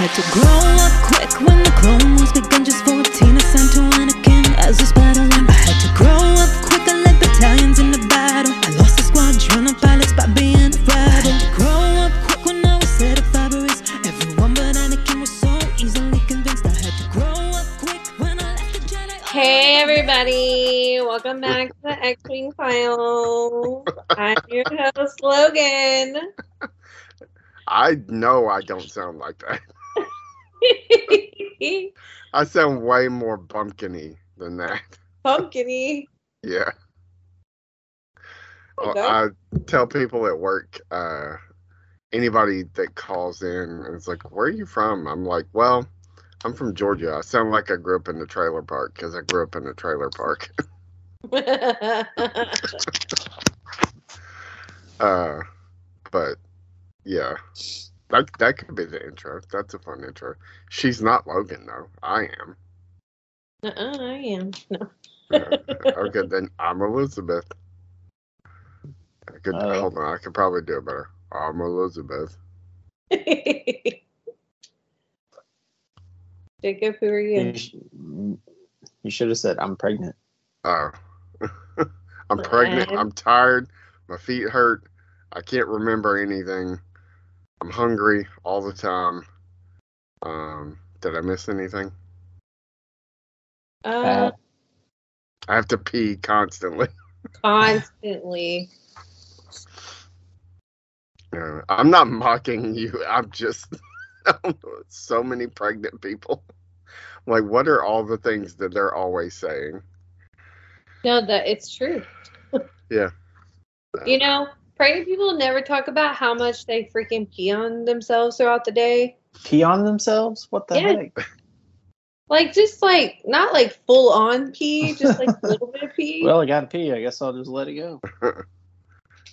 had to grow up quick when the Clone Wars begun. Just 14, assigned to Anakin as a Padawan. I had to grow up quick, I led battalions in the battle. I lost a squadron of pilots by being a rebel. I had to grow up quick when I was set up by Everyone but Anakin was so easily convinced. I had to grow up quick when I left the Jedi. Hey everybody, welcome back to the X-Wing Files. I'm your host Logan. I know I don't sound like that. I sound way more bumpkiny than that. Pumpkiny. Yeah. Well. I tell people at work, uh, anybody that calls in and is like, "Where are you from?" I'm like, "Well, I'm from Georgia." I sound like I grew up in the trailer park because I grew up in the trailer park. uh, but yeah, that that could be the intro. That's a fun intro. She's not Logan though. I am. uh-uh, I am. No. Uh, okay, then I'm Elizabeth. I could Oh. hold on. I could probably do it better. I'm Elizabeth. Jacob, who are you? You, sh- you should have said I'm pregnant. Oh, I'm pregnant. I'm tired. My feet hurt. I can't remember anything. I'm hungry all the time. Um, did I miss anything? Uh, I have to pee constantly. constantly. Uh, I'm not mocking you. I'm just know, so many pregnant people. Like, what are all the things that they're always saying? No, that it's true. Yeah. You know, pregnant people never talk about how much they freaking pee on themselves throughout the day. Pee on themselves? What the Yeah. heck? Like just like not like full on pee, just like a little bit of pee. Well, I gotta pee. I guess I'll just let it go.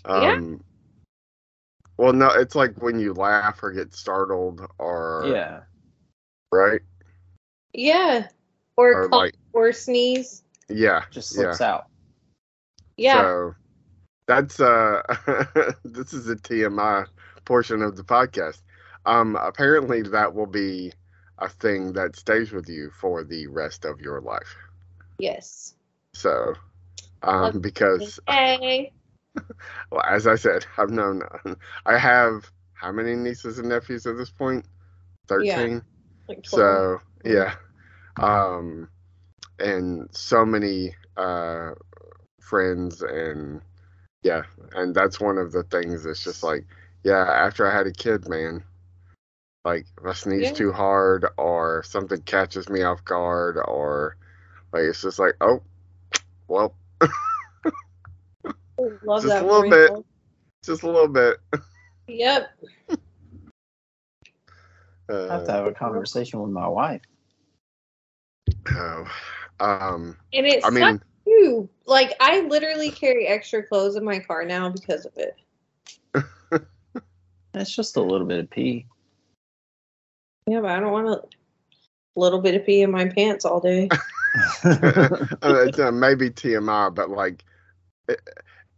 Um, Well, no, it's like when you laugh or get startled or Yeah. right yeah. Or or cough like or sneeze. yeah, Just yeah. slips out. Yeah. So that's uh this is the TMI portion of the podcast. Um apparently that will be a thing that stays with you for the rest of your life. yes. So um because Hey. well, as I said, I've known I have how many nieces and nephews at this point? 13. Like 12. So, yeah. Um and so many uh friends and yeah, and that's one of the things that's just like, yeah, after I had a kid, man, like if I sneeze Yeah. too hard or something catches me off guard or like it's just like, oh, well, Love just that a little wrinkle. just a little bit. Yep. I have to Uh, have a conversation with my wife. oh, um, And it I sucks mean, too. Like I literally carry extra clothes in my car now because of it. That's just a little bit of pee. Yeah, but I don't want a little bit of pee in my pants all day. uh, it's uh, maybe TMI, but like it,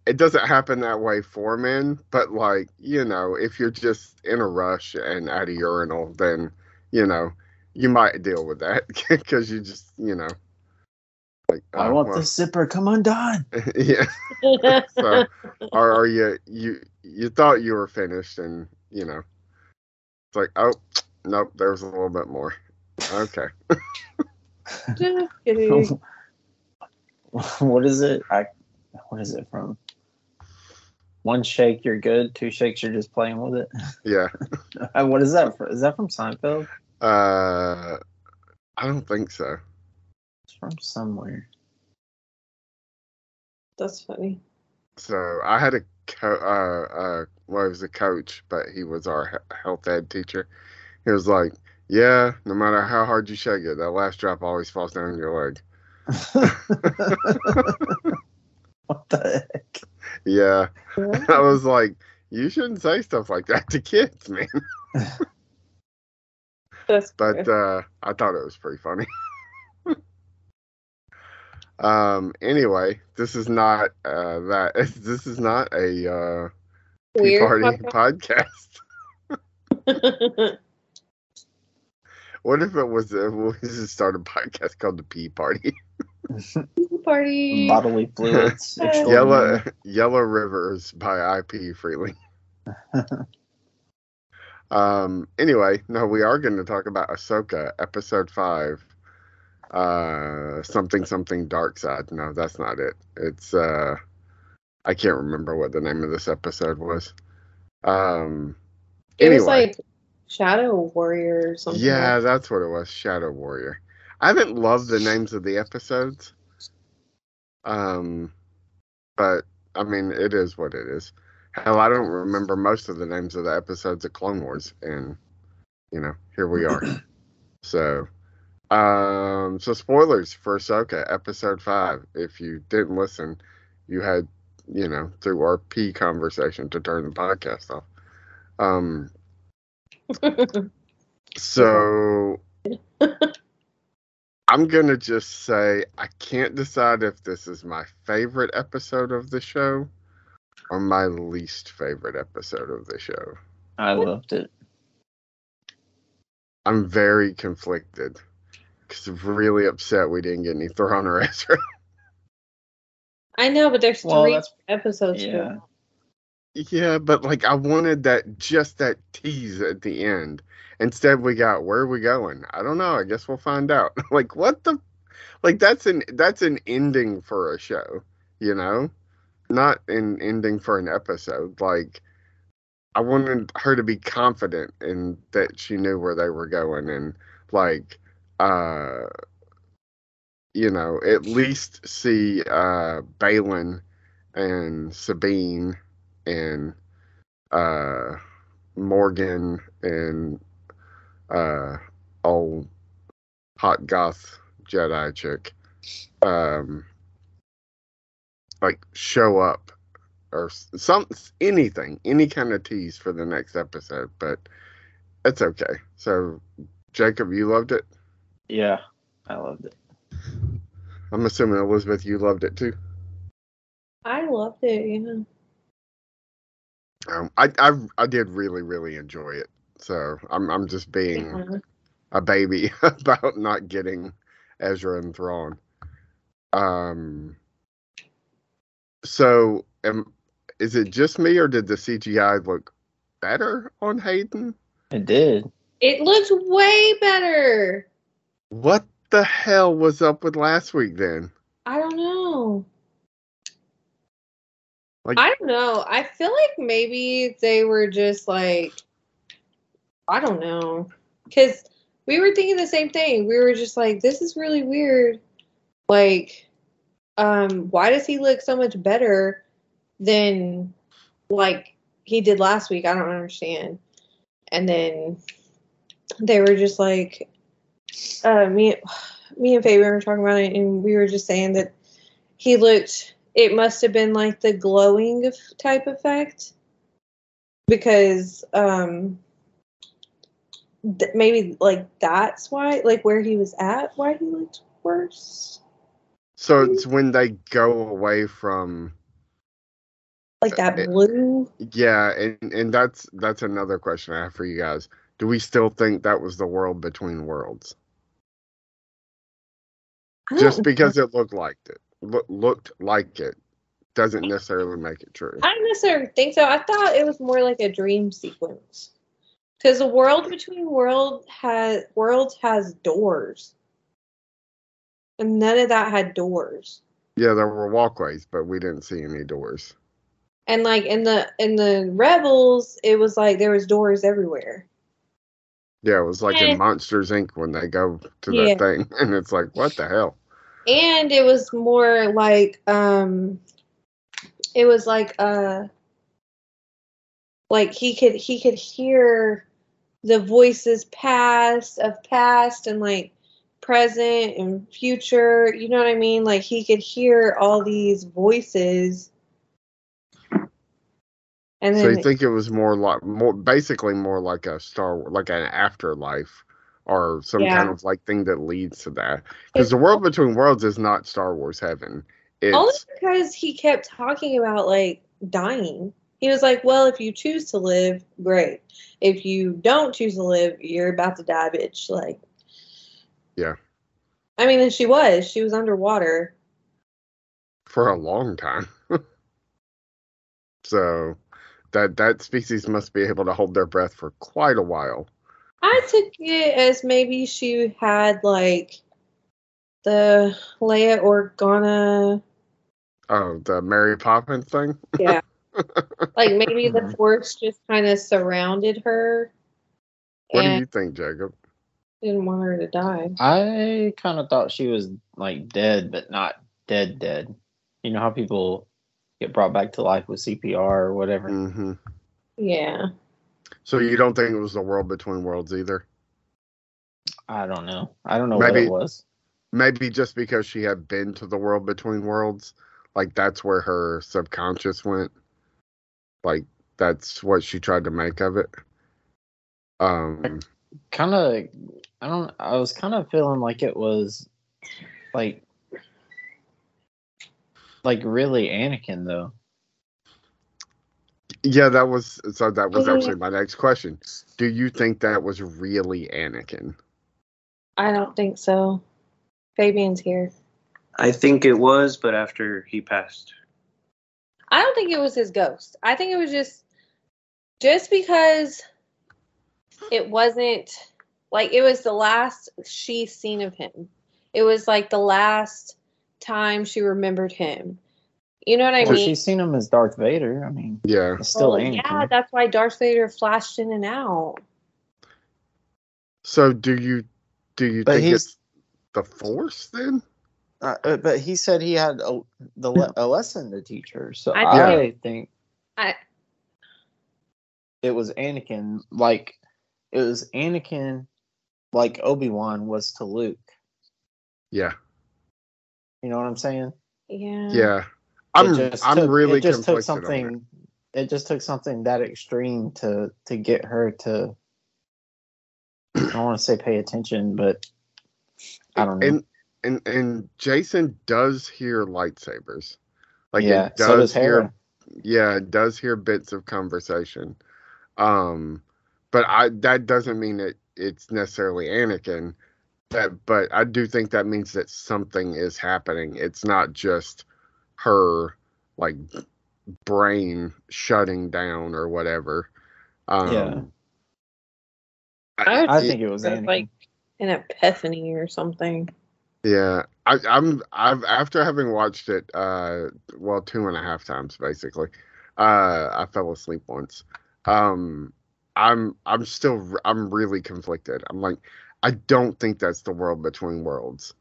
it doesn't happen that way for men. But like you know, if you're just in a rush and at a urinal, then you know you might deal with that because you just you know like I oh, want well, the zipper. Come undone. yeah. So or are you you you thought you were finished and you know it's like oh nope there's a little bit more okay what is it? I what is it from? One shake, you're good. Two shakes, you're just playing with it. yeah Uh, what is that? From? Is that from Seinfeld? uh I don't think so. It's from somewhere. That's funny. So I had a co- uh uh well he was a coach, but he was our health ed teacher. He was like, "Yeah, no matter how hard you shake it, that last drop always falls down your leg." what the heck? Yeah, I was like, "You shouldn't say stuff like that to kids, man." That's But uh, I thought it was pretty funny. Um. Anyway, this is not uh that. This is not a uh, Tea Weird. Party podcast. podcast. what if it was a, we just start a podcast called the Pee Party? pee Party. Bodily fluids. Yellow Yellow Rivers by IP Freely. um. Anyway, no, we are going to talk about Ahsoka, episode five. Uh, something something dark side. No, that's not it. It's uh, I can't remember what the name of this episode was. Um. It anyway. was like Shadow Warrior or something. Yeah, like- that's what it was. Shadow Warrior. I haven't loved the names of the episodes. Um, but I mean, it is what it is. Hell, I don't remember most of the names of the episodes of Clone Wars, and you know, here we are. so, um, so spoilers for Ahsoka, episode five. If you didn't listen, you had, you know, through our P conversation to turn the podcast off. Um, so I'm gonna just say I can't decide if this is my favorite episode of the show or my least favorite episode of the show. I loved it. I'm very conflicted because I'm really upset we didn't get any Thrawn or Ezra. I know, but there's Well, three episodes. Yeah. it. yeah, but like I wanted that just that tease at the end. Instead, we got where are we going? I don't know. I guess we'll find out. like what the, like that's an that's an ending for a show, you know, not an ending for an episode. Like I wanted her to be confident in that she knew where they were going and like uh you know at least see uh Baylan and Sabine and uh Morgan and uh old hot goth Jedi chick um like show up or some anything any kind of tease for the next episode but it's okay. So Jacob you loved it Yeah. I loved it. I'm assuming Elizabeth you loved it too I loved it. Yeah. um, I, I I did really really enjoy it so I'm I'm just being Yeah. a baby about not getting Ezra and Thrawn. Um. So, am, is it just me, or did the CGI look better on Hayden? It did. It looks way better. What the hell was up with last week then? I don't know. Like- I don't know. I feel like maybe they were just like, I don't know, because we were thinking the same thing. We were just like, this is really weird. Like, um, why does he look so much better than like he did last week? I don't understand. And then they were just like, uh, me, me and Fabian were talking about it, and we were just saying that he looked. It must have been like the glowing type effect, because um, th- maybe like that's why, like where he was at, why he looked worse. So it's when they go away from Like that blue. yeah, and and that's that's another question I have for you guys. Do we still think that was the world between worlds? Just because it looked like it, look, looked like it, doesn't necessarily make it true. I don't necessarily think so. I thought it was more like a dream sequence. Because the world between world has worlds has doors. And none of that had doors. Yeah, there were walkways, but we didn't see any doors. And like in the in the rebels, it was like there was doors everywhere. Yeah, it was like Eh. in Monsters Inc. when they go to Yeah. that thing, and it's like, what the hell? And it was more like um it was like uh like he could he could hear the voices past of past and like present and future you know what i mean like he could hear all these voices and So you think it was more like more basically more like a Star like an afterlife or some Yeah. kind of like thing that leads to that? Because the world between worlds is not Star Wars heaven. only because he kept talking about like dying he was like well if you choose to live great if you don't choose to live you're about to die bitch like yeah. I mean, and she was. She was underwater. for a long time. so that that species must be able to hold their breath for quite a while. I took it as maybe she had like the Leia Organa. Oh, the Mary Poppins thing. Yeah. like maybe the Mhm. force just kind of surrounded her What do you think, Jacob? didn't want her to die. I kind of thought she was like dead, but not dead, dead. You know how people get brought back to life with CPR or whatever. hmm Yeah. So you don't think it was the world between worlds either? I don't know. I don't know Maybe- what it was. Maybe just because she had been to the world between worlds, like that's where her subconscious went. Like that's what she tried to make of it. Um, Kind of, I don't. I was kind of feeling like it was like, like really Anakin though. yeah, that was so. That was actually my next question. Do you think that was really Anakin? I don't think so. Fabian's here. I think it was, but after he passed. I don't think it was his ghost. I think it was just just because it wasn't like it was the last she seen of him. It was like the last time she remembered him. You know what I Well, mean? she's seen him as Darth Vader. I mean, Yeah. still Well, Anakin. Yeah, that's why Darth Vader flashed in and out. So do you do you But think it's the Force then? Uh, uh, but he said he had a, the le- a lesson to teach her. So I I, think- think I it was Anakin. Like it was Anakin, like Obi Wan was to Luke. Yeah. You know what I'm saying? yeah. Yeah. I'm just I'm took- really It just took conflicted on it. something. It just took something that extreme to to get her to. I don't want to say pay attention, but I don't know. And and and Jason does hear lightsabers. Like yeah, it so does does hear Hera. yeah, it does hear bits of conversation. Um but I that doesn't mean that it's necessarily Anakin. That but I do think that means that something is happening. It's not just her like brain shutting down or whatever. Um Yeah. I, would I think it was Anakin. like an epiphany or something. Yeah, I, I'm. I've after having watched it, uh, well, two and a half times basically. Uh, I fell asleep once. Um, I'm. I'm still. I'm really conflicted. I'm like, I don't think that's the world between worlds.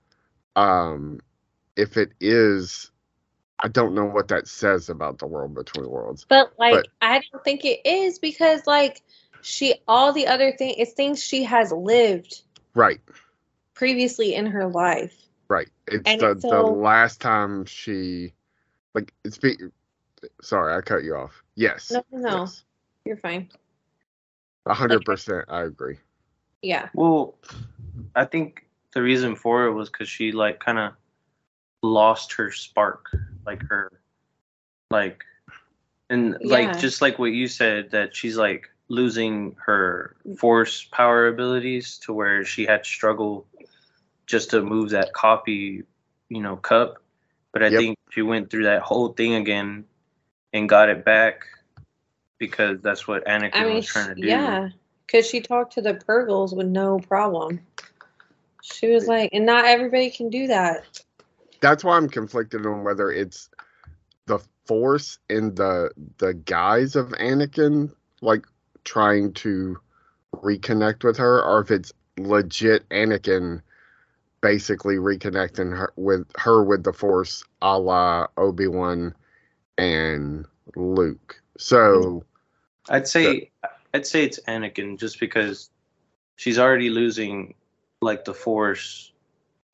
Um, if it is, I don't know what that says about the world between worlds. But like But- I don't think it is because like she all the other thing it's things she has lived Right. previously in her life. Right. It's And the it's the last time she, like, it's be. Sorry, I cut you off. Yes. No, no, yes. You're fine. A hundred percent, I agree. Yeah. Well, I think the reason for it was because she like kind of lost her spark, like her, like, and Yeah. like just like what you said that she's like losing her force power abilities to where she had to struggle just to move that copy, you know, cup. But I Yep. think she went through that whole thing again and got it back because that's what Anakin I mean was trying to do. yeah. Cause she talked to the Purrgils with no problem. She was like, and not everybody can do that. That's why I'm conflicted on whether it's the Force in the the guise of Anakin, like trying to reconnect with her, or if it's legit Anakin basically reconnecting her with her with the Force, a la Obi Wan and Luke. So I'd say I'd say it's Anakin just because she's already losing like the force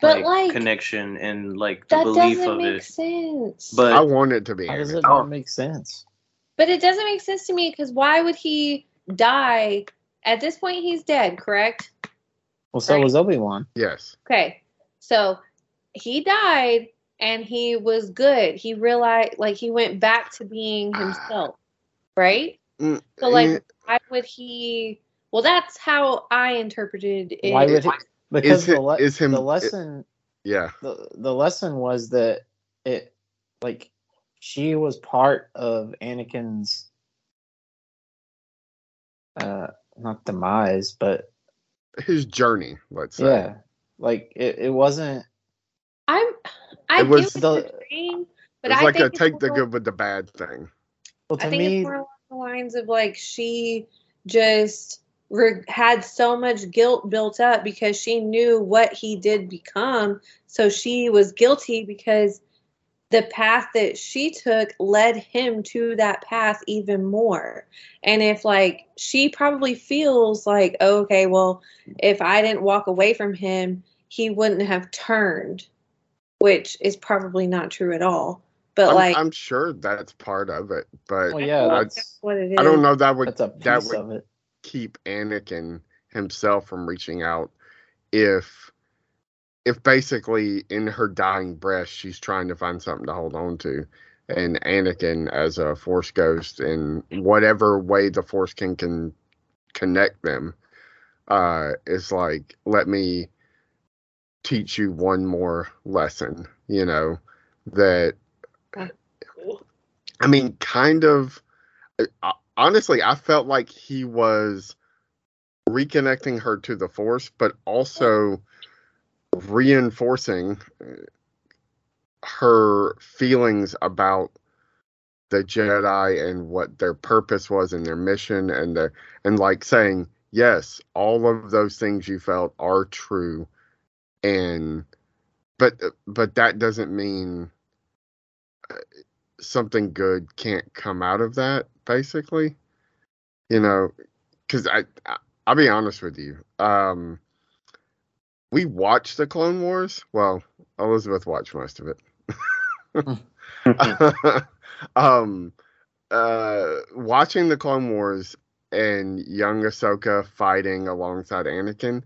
But, like, connection and like the That belief doesn't of make it. sense. But I want it to be How does it not oh. make sense? But it doesn't make sense to me because why would he die? At this point, he's dead, correct? Well, so Right. was Obi Wan. Yes. Okay. So he died and he was good. He realized, like, he went back to being ah. himself, right? Mm, So, like, eh, why would he? Well, that's how I interpreted it. Why would he? because Is the, le- is him- the lesson Yeah. the the lesson was that it like she was part of Anakin's uh not demise but His journey, let's say. yeah like it, it wasn't I'm. I It was get the- you're saying, but it's I like think a take the good with the bad thing. well I to think me it's more along the lines of like she just re- had so much guilt built up because she knew what he did become. So she was guilty because the path that she took led him to that path even more. And if like she probably feels like, oh, okay, well, if I didn't walk away from him, he wouldn't have turned, which is probably not true at all. But I'm, like, I'm sure that's part of it, but well yeah that's that's what it is. I don't know that would that's a that would keep Anakin himself from reaching out if if basically in her dying breath she's trying to find something to hold on to and Anakin as a force ghost in whatever way the force can can connect them uh is like let me teach you one more lesson you know that I mean, kind of. uh, Honestly, I felt like he was reconnecting her to the Force, but also reinforcing uh, her feelings about the Jedi and what their purpose was and their mission, and the and like saying, yes, all of those things you felt are true, and but but that doesn't mean uh, something good can't come out of that basically. You know because I, I i'll be honest with you um we watched the clone wars. Well elizabeth watched most of it. Um uh watching the clone wars and young ahsoka fighting alongside anakin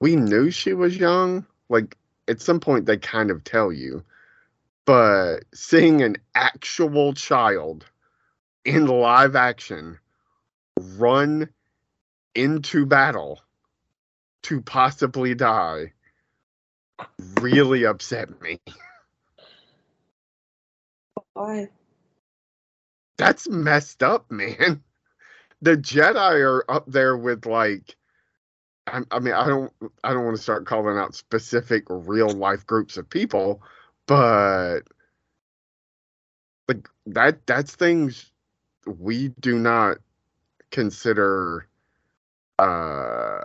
we knew she was young. Like at some point they kind of tell you but seeing an actual child in live action run into battle to possibly die really upset me. Why? That's messed up, man. The Jedi are up there with like I, I mean, I don't, I don't want to start calling out specific real life groups of people, but like that, that's things we do not consider uh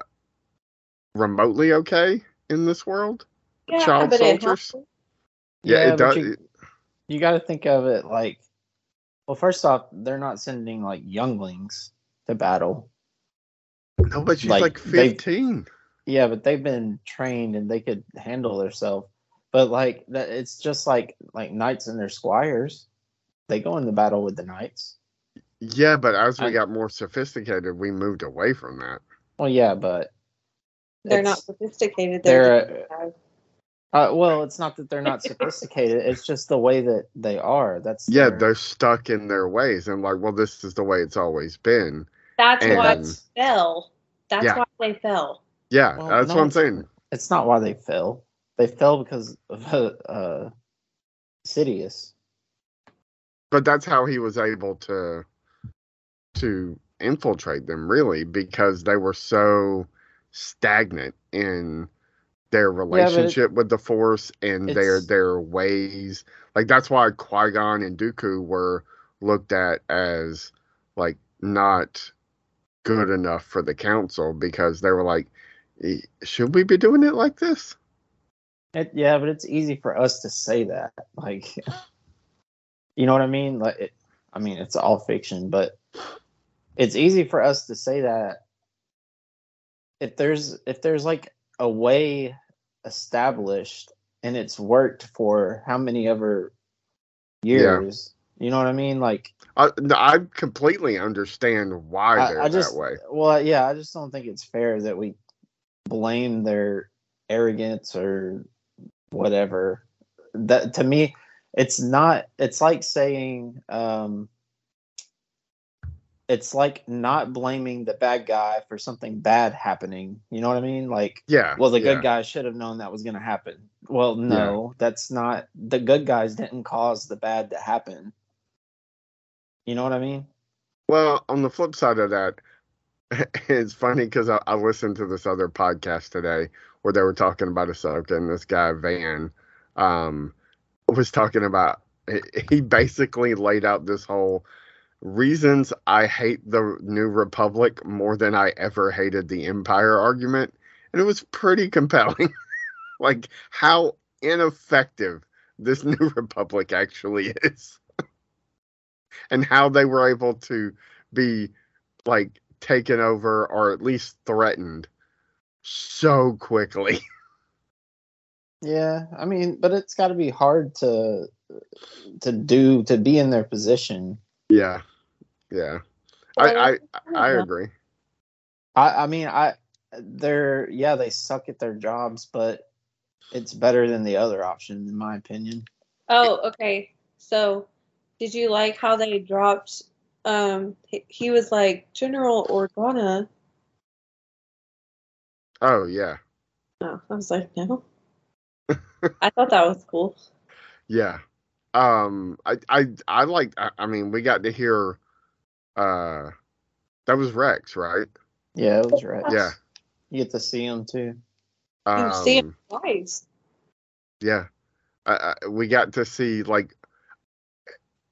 remotely okay in this world. Yeah, Child but soldiers? happens. Yeah, it does. you, you got to think of it like well first off they're not sending like younglings to battle no, but she's like, like, 15. Yeah, but they've been trained and they could handle themselves. But like that, it's just like like knights and their squires. They go in the battle with the knights. Yeah, but as we I- got more sophisticated, we moved away from that. Well, yeah, but They're not sophisticated. They're, they're just- uh, well, it's not that they're not sophisticated. it's just the way that they are. That's Yeah, their- they're stuck in their ways and like, well, this is the way it's always been. that's why And- they fell. That's Yeah. why they fell. Yeah, Well, that's no, what I'm saying. It's not why they fell. They fell because of uh, Sidious. But that's how he was able to to infiltrate them really because they were so stagnant in their it- relationship with the force and their their ways. Like that's why Qui-Gon and Dooku were looked at as like not good enough for the council because they were like "E- should we be doing it like this? It, yeah, but it's easy for us to say that. Like, you know what I mean? Like, it, I mean, it's all fiction, but it's easy for us to say that if there's if there's like a way established and it's worked for how many ever years. You know what I mean? Like, I, no, I completely understand why I- they're I just- that way. well, yeah, I just don't think it's fair that we blame their arrogance or whatever. That to me, it's not. It's like saying, um, it's like not blaming the bad guy for something bad happening. You know what I mean? Like, Yeah. well, the yeah. good guy should have known that was going to happen. Well, no, that's not the good guys didn't cause the bad to happen. You know what I mean? Well, on the flip side of that, it's funny because I, I listened to this other podcast today where they were talking about a Ahsoka, and this guy Van um, was talking about. He basically laid out this whole reasons I hate the New Republic more than I ever hated the Empire argument, and it was pretty compelling. like how ineffective this New Republic actually is, and how they were able to be like taken over or at least threatened so quickly. Yeah, I mean, but it's got to be hard to to do to be in their position. yeah. Yeah. I I, I agree. I I mean, I they're yeah, they suck at their jobs, but it's better than the other option in my opinion. Oh, okay. So, did you like how they dropped? Um, he, he was like General Organa. Oh yeah. No, I was like, no. I thought that was cool. Yeah. Um I I I like I, I mean we got to hear uh that was Rex, right? Yeah, it was right. Yeah. You get to see him too. You see Um, him twice. Yeah. I, I, we got to see like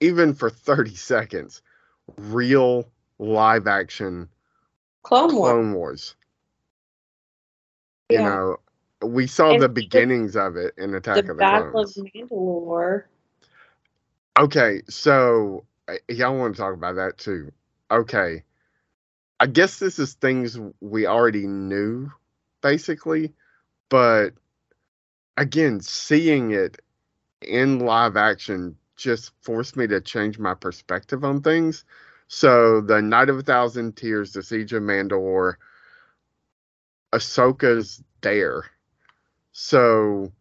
even for 30 seconds real live action Clone War. Clone Wars. You Yeah. know, we saw And the the- beginnings of it in Attack the of the Battle of Mandalore. Okay, so uh, y'all want to talk about that too. Okay. I guess this is things we already knew, basically, but again, seeing it in live action just forced me to change my perspective on things. So, the Night of a Thousand Tears, the Siege of Mandalore, Ahsoka's there. So,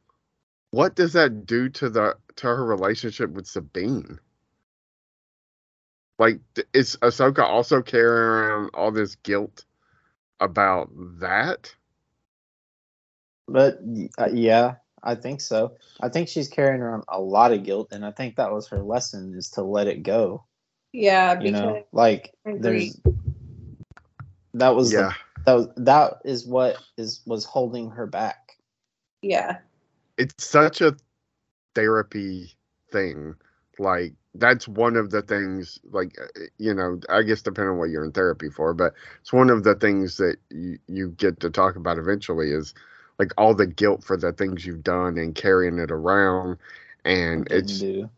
what does that do to the to her relationship with Sabine? Like, is Ahsoka also carrying around all this guilt about that? But uh, yeah, I think so. I think she's carrying around a lot of guilt, and I think that was her lesson is to let it go. Yeah, You because know, like there's that was Yeah, the, that was, that is what is was holding her back. yeah, it's such a therapy thing. Like, that's one of the things, like, uh, you know, I guess depending on what you're in therapy for, but it's one of the things that you, you get to talk about eventually is like all the guilt for the things you've done and carrying it around. And Didn't it's, do.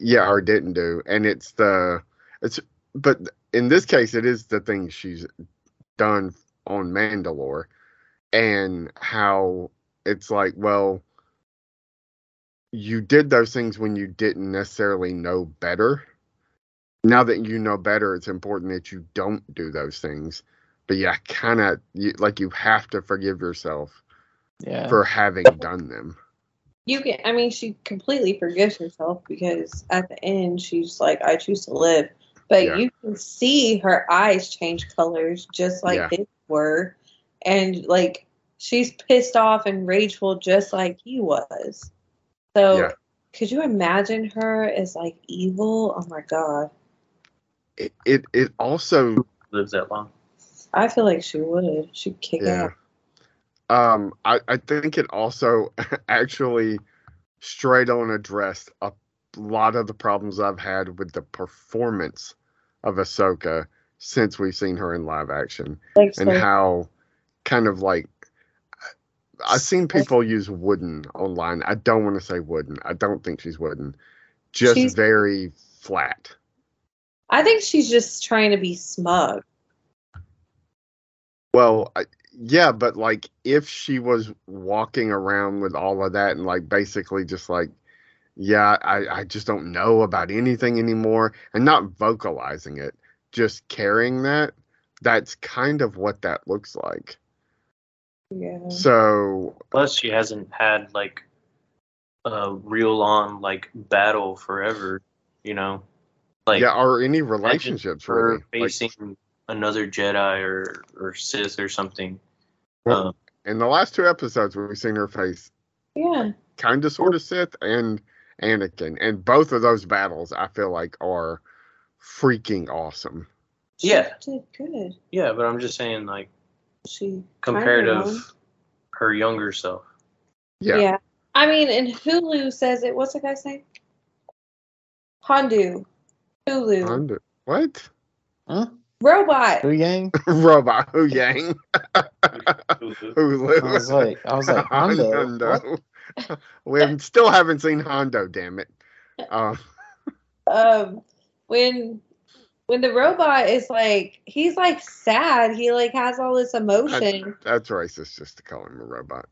yeah or didn't do and it's the it's but in this case it is the thing she's done on mandalore and how it's like well you did those things when you didn't necessarily know better now that you know better it's important that you don't do those things but yeah kind of you, like you have to forgive yourself Yeah. for having done them you can. I mean, she completely forgives herself because at the end she's like, "I choose to live," but Yeah. you can see her eyes change colors just like Yeah. his were, and like she's pissed off and rageful just like he was. So, Yeah. could you imagine her as like evil? Oh my god, it it, it also Lives that long. I feel like she would. She'd kick Yeah. ass. Um, I, I think it also actually straight on addressed a lot of the problems I've had with the performance of Ahsoka since we've seen her in live action Like and so- how kind of like I've seen people use wooden online. I don't want to say wooden. I don't think she's wooden. Just She's- very flat. I think she's just trying to be smug. Well, I, yeah, but like if she was walking around with all of that and like basically just like, yeah, I, I just don't know about anything anymore and not vocalizing it, just carrying that, that's kind of what that looks like. Yeah. So, Plus, she hasn't had like a real on like battle forever. You know, Like yeah, or any relationships her really. Like, facing another Jedi or or Sith or something. Well, Um, in the last two episodes, we've seen her face Yeah. kind of sort of Sith and Anakin, and both of those battles I feel like are freaking awesome. She Yeah. did good. yeah, but I'm just saying like She comparative kinda her younger self. Yeah, Yeah. I mean, and Hulu says it. What's the guy's name? Hondu. Hulu. Honda- what Huh? Robot. Who Yang? robot Huyang Hulu. Hulu. I was like, I was like, Hondo. Hondo. we still haven't seen Hondo. Damn it. Uh, Um, when when the robot is like, he's like sad. He like has all this emotion, that's racist just to call him a robot.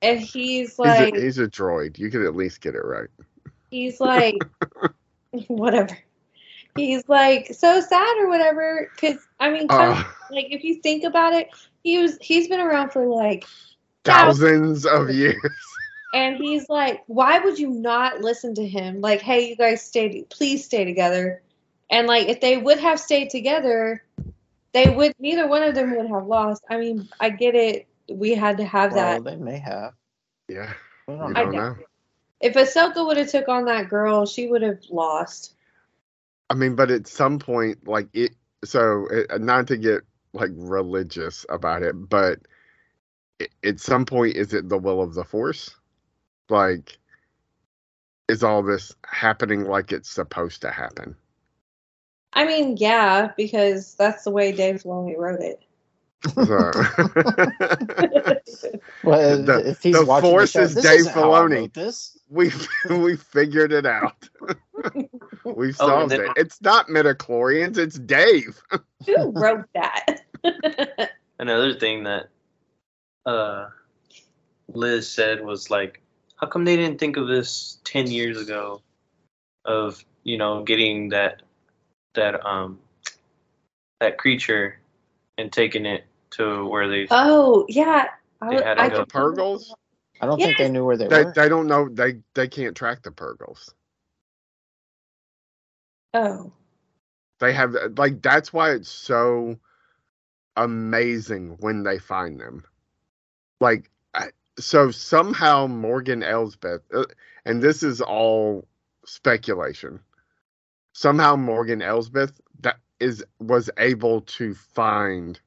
and he's He's, like, a, he's a droid. You could at least get it right. he's like, whatever. He's like so sad or whatever. Cause I mean, kind of, Uh, like if you think about it, he was he's been around for like thousands of years. And he's like, why would you not listen to him? Like, hey, you guys stay, please stay together. And like, if they would have stayed together, they would, neither one of them would have lost. I mean, I get it. We had to have Well, that. they may have. Yeah, We don't I don't know. know. If Ahsoka would have took on that girl, she would have lost. I mean, but at some point, like it. So, it, not to get like religious about it, but i at some point, is it the will of the Force? Like, is all this happening like it's supposed to happen? I mean, yeah, because that's the way Dave Filoni wrote it. So, Well, The- if he's the watching Force the show, is this Dave isn't how I Filoni. This. we we figured it out. We've Oh, solved it. then- It's not midichlorians. It's Dave. Who wrote that? Another thing that uh, Liz said was like, how come they didn't think of this ten years ago? Of you know getting that that um that creature and taking it to where they oh, yeah. I, They had I to The go- Purrgils. I don't think they knew where they, They were. they don't know. They they can't track the Purrgils. Oh. They have like that's why it's so amazing when they find them. Like so somehow Morgan Elsbeth uh, and this is all speculation. Somehow Morgan Elsbeth that is was able to find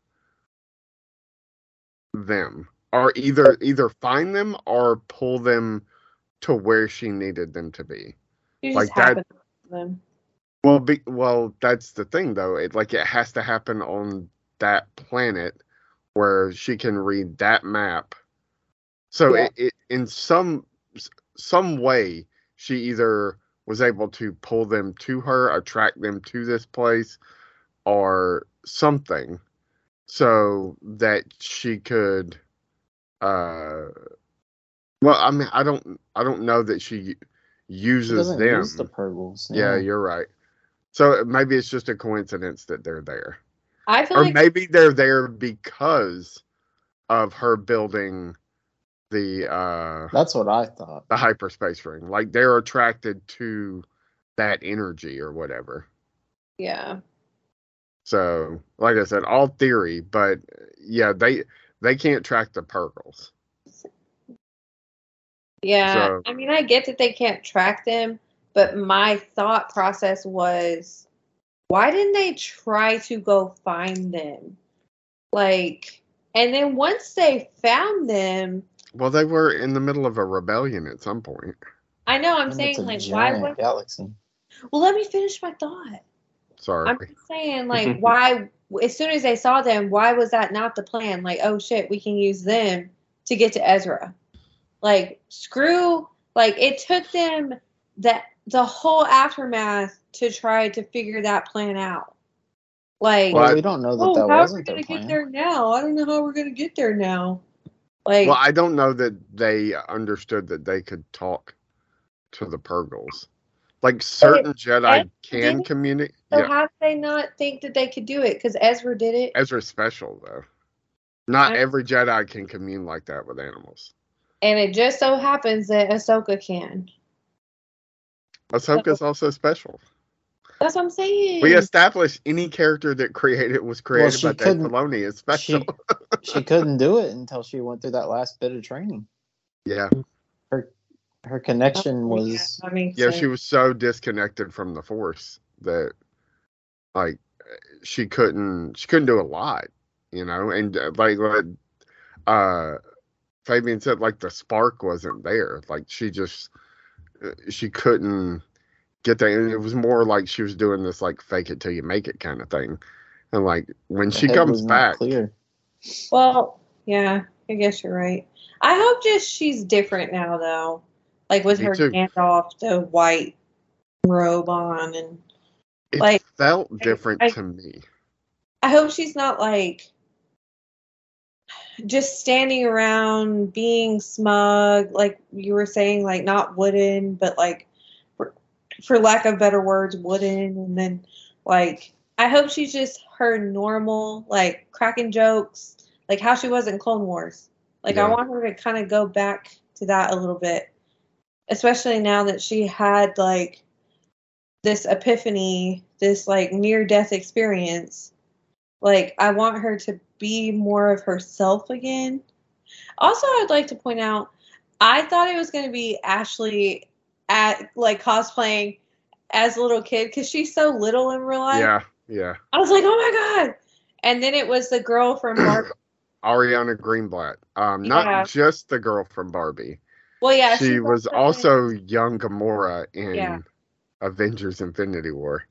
them or either either find them or pull them to where she needed them to be. You Like that-. Well, be, well, that's the thing though. It like it has to happen on that planet where she can read that map. So Yeah. it, it in some some way she either was able to pull them to her, attract them to this place, or something, so that she could. Uh, well, I mean, I don't, I don't know that she She uses doesn't them. use the Purrgils. Yeah, you're right. So maybe it's just a coincidence that they're there. I feel Or like maybe they're there because of her building the uh That's what I thought. the hyperspace ring. Like they're attracted to that energy or whatever. yeah. So, like I said, all theory, but yeah, they they can't track the Purrgils. Yeah. So- I mean, I get that they can't track them, but my thought process was why didn't they try to go find them? Like, and then once they found them, Well, they were in the middle of a rebellion at some point. I know I'm And saying, it's a like, why giant would. galaxy. Well, let me finish my thought. Sorry. I'm just saying, like, why, as soon as they saw them, why was that not the plan? Like, oh shit, we can use them to get to Ezra. Like, screw, like, it took them that the whole aftermath to try to figure that plan out. Like, Well, Well, we don't know that oh, that how are we wasn't gonna get plan. there now? I don't know how we're gonna get there now. Like, Well, I don't know that they understood that they could talk to the Purrgils. Like certain Jedi can communicate. so Yeah, how did they not think that they could do it? Because Ezra did it. Ezra's special though. Not I- every Jedi can commune like that with animals. And it just so happens that Ahsoka can. Ahsoka's also special. That's what I'm saying. We established any character that created was created she by Dave couldn't- Filoni is special. She she couldn't do it until she went through that last bit of training. yeah, Her her connection Yeah, was that makes yeah. She was so disconnected from the Force that, like, she couldn't she couldn't do a lot, you know. And uh, like, like uh, Fabian said, like the spark wasn't there. Like she just uh, she couldn't get that. And it was more like she was doing this like fake it till you make it kind of thing. And like when the she comes back, clear. Well, yeah, I guess you're right. I hope just she's different now, though. Like with Me her too. Gandalf, the white robe on, and it like, felt different I- to me. I hope she's not like just standing around being smug, like you were saying, like not wooden, but like for, lack of better words, wooden. And then like I hope she's just her normal, like cracking jokes, like how she was in Clone Wars. Like I want her to kind of go back to that a little bit, especially now that she had like this epiphany, this like near death experience like I want her to be more of herself again. Also, I'd like to point out I thought it was going to be Ashley at like cosplaying as a little kid cuz she's so little in real life. Yeah, yeah. I was like, "Oh my god." And then it was the girl from Barbie. Ariana Greenblatt. Um, Yeah. not just the girl from Barbie. well, yeah, she she's was also young Gamora in Yeah. Avengers Infinity War.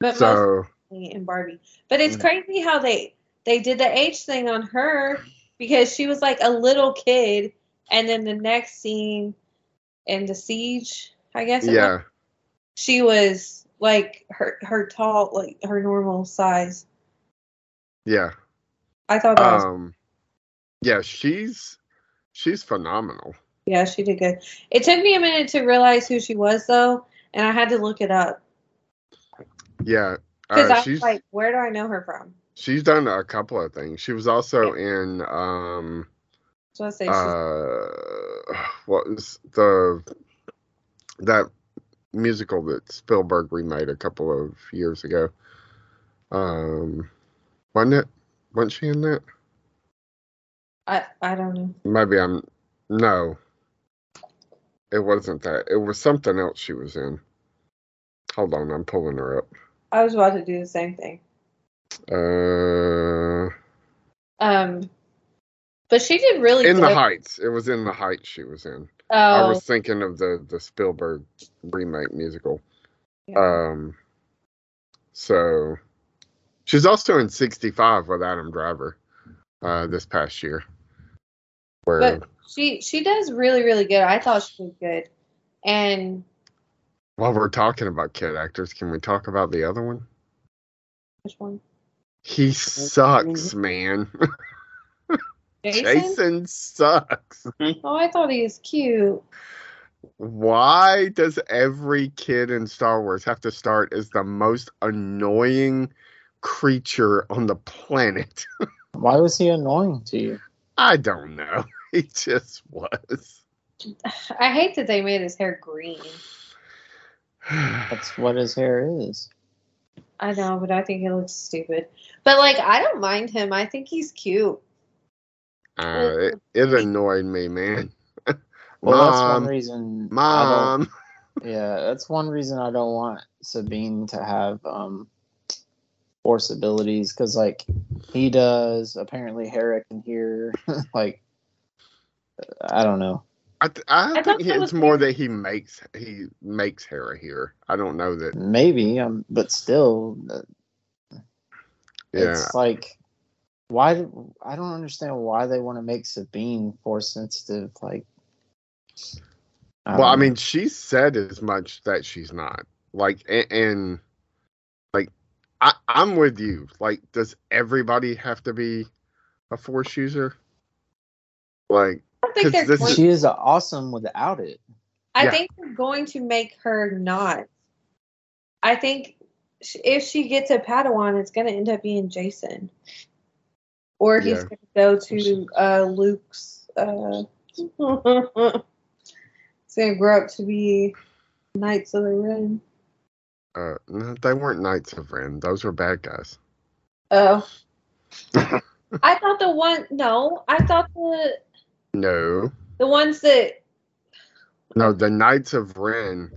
but So in Barbie. But it's Mm. crazy how they they did the age thing on her because she was like a little kid and then the next scene in the siege, I guess was, yeah, she was like her her tall like her normal size. yeah. I thought that was Um yeah, she's she's phenomenal. yeah, she did good. It took me a minute to realize who she was though, and I had to look it up Yeah. because Uh, I she's was like, where do I know her from? she's done a couple of things. She was also in um So I say uh what was the that musical that Spielberg remade a couple of years ago. Um wasn't it? Wasn't she in that? I I don't know. Maybe I'm no. It wasn't that. It was something else she was in. Hold on, I'm pulling her up. I was about to do the same thing. Uh Um, but she did really in good. the Heights. It was in the Heights she was in. I Oh, was thinking of the the Spielberg remake musical. yeah. Um so she's also in 65 with Adam Driver uh this past year. Where but she she does really really good. I thought she was good, and while we're talking about kid actors, can we talk about the other one? which one? He sucks, man. Jacen? Jacen sucks. Oh, I thought he was cute. Why does every kid in Star Wars have to start as the most annoying creature on the planet? Why was he annoying to you? I don't know. He just was. I hate that they made his hair green. That's what his hair is. I know, but I think he looks stupid. But like, I don't mind him. I think he's cute. Uh, it, it annoyed me, man. Well, that's one reason. Mom. yeah, that's one reason I don't want Sabine to have um force abilities because like he does. Apparently, Hera can hear. like, I don't know. I, th- I, I think he- it's was more that he makes he makes Hera here. I don't know that. Maybe, um, but still, uh, Yeah, it's like why I don't understand why they want to make Sabine force sensitive. Like, well, I mean, she said as much that she's not. Like, and, and like, I, I'm with you. Like, does everybody have to be a force user? Like, I don't think 'Cause they're this going. is- she is awesome without it. I yeah. think they're going to make her not. I think if she gets a Padawan, it's going to end up being Jacen, or he's Yeah. going to go to uh, Luke's. Uh, he's going to grow up to be Knights of the Ren. Uh, no, they weren't Knights of Ren. Those were bad guys. Oh. I thought the one no, I thought the No, the ones that no, the Knights of Ren.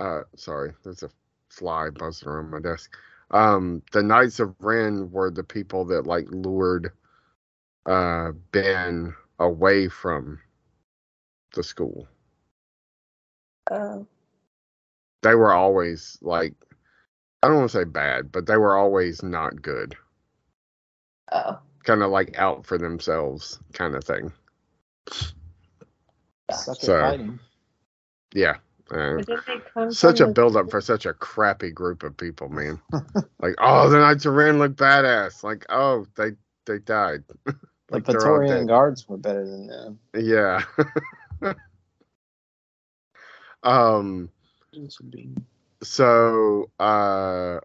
Uh, sorry, there's a fly buzzing around my desk. Um, the Knights of Ren were the people that like lured uh Ben away from the school. oh They were always like, I don't want to say bad, but they were always not good. oh Kind of like out for themselves, kind of thing. Suck So. Yeah. But did they come such a from the- build up for such a crappy group of people, man. like, oh, the Knights of Ren look badass. Like, oh, they they died. The like they're Praetorian guards were better than them. Yeah. um. So, uh,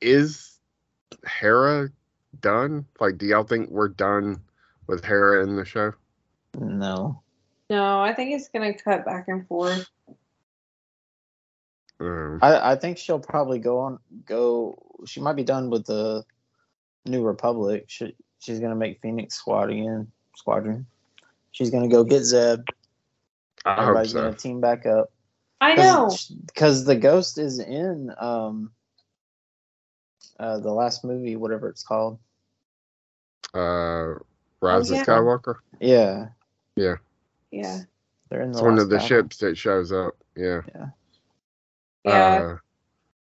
is Hera done? Like, do y'all think we're done with Hera in the show? No. No, I think it's gonna cut back and forth. Um, I, I think she'll probably go on go she might be done with the New Republic. She, she's gonna make Phoenix Squad again squadron. She's gonna go get Zeb. I hope Everybody's so. gonna team back up. I know. Because the ghost is in um uh the last movie, whatever it's called. Uh, Rise Oh, yeah. of Skywalker. Yeah. Yeah. They're in the It's one of the battle. ships that shows up. Yeah. Yeah, Uh,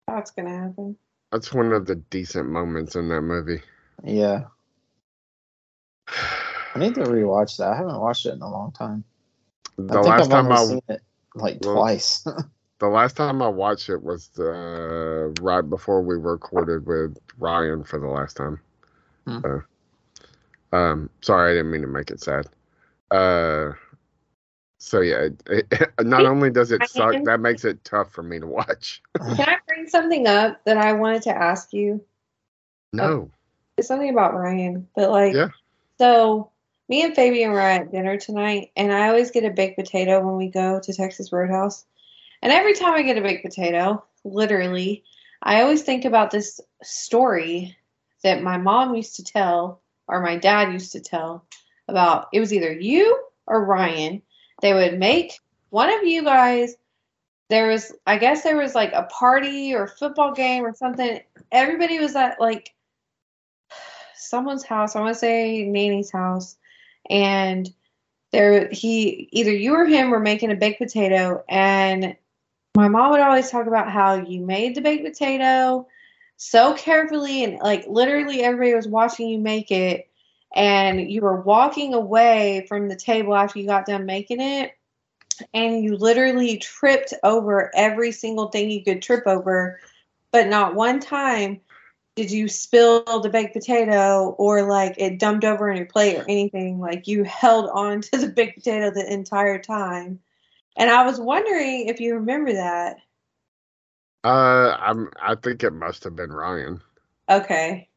that's gonna happen. that's one of the decent moments in that movie. Yeah. I need to rewatch that. I haven't watched it in a long time. I The think last I've time only I seen it like well, twice. the last time I watched it was the right before we recorded with Ryan for the last time. Hmm. So, um, sorry, I didn't mean to make it sad. Uh, so yeah, it, it, not only does it suck, that makes it tough for me to watch. Can I bring something up that I wanted to ask you? No, It's something about Ryan, but like, Yeah. so me and Fabian were at dinner tonight, and I always get a baked potato when we go to Texas Roadhouse. And every time I get a baked potato, literally, I always think about this story that my mom used to tell, or my dad used to tell, about it was either you or Ryan. They would make one of you guys. There was, I guess, there was like a party or football game or something. Everybody was at like someone's house. I want to say Nanny's house, and there he either you or him were making a baked potato, and my mom would always talk about how you made the baked potato so carefully and like literally everybody was watching you make it and you were walking away from the table after you got done making it and you literally tripped over every single thing you could trip over but not one time did you spill the baked potato or like it dumped over on your plate or anything like you held on to the baked potato the entire time and i was wondering if you remember that uh, I'm. I think it must have been Ryan. okay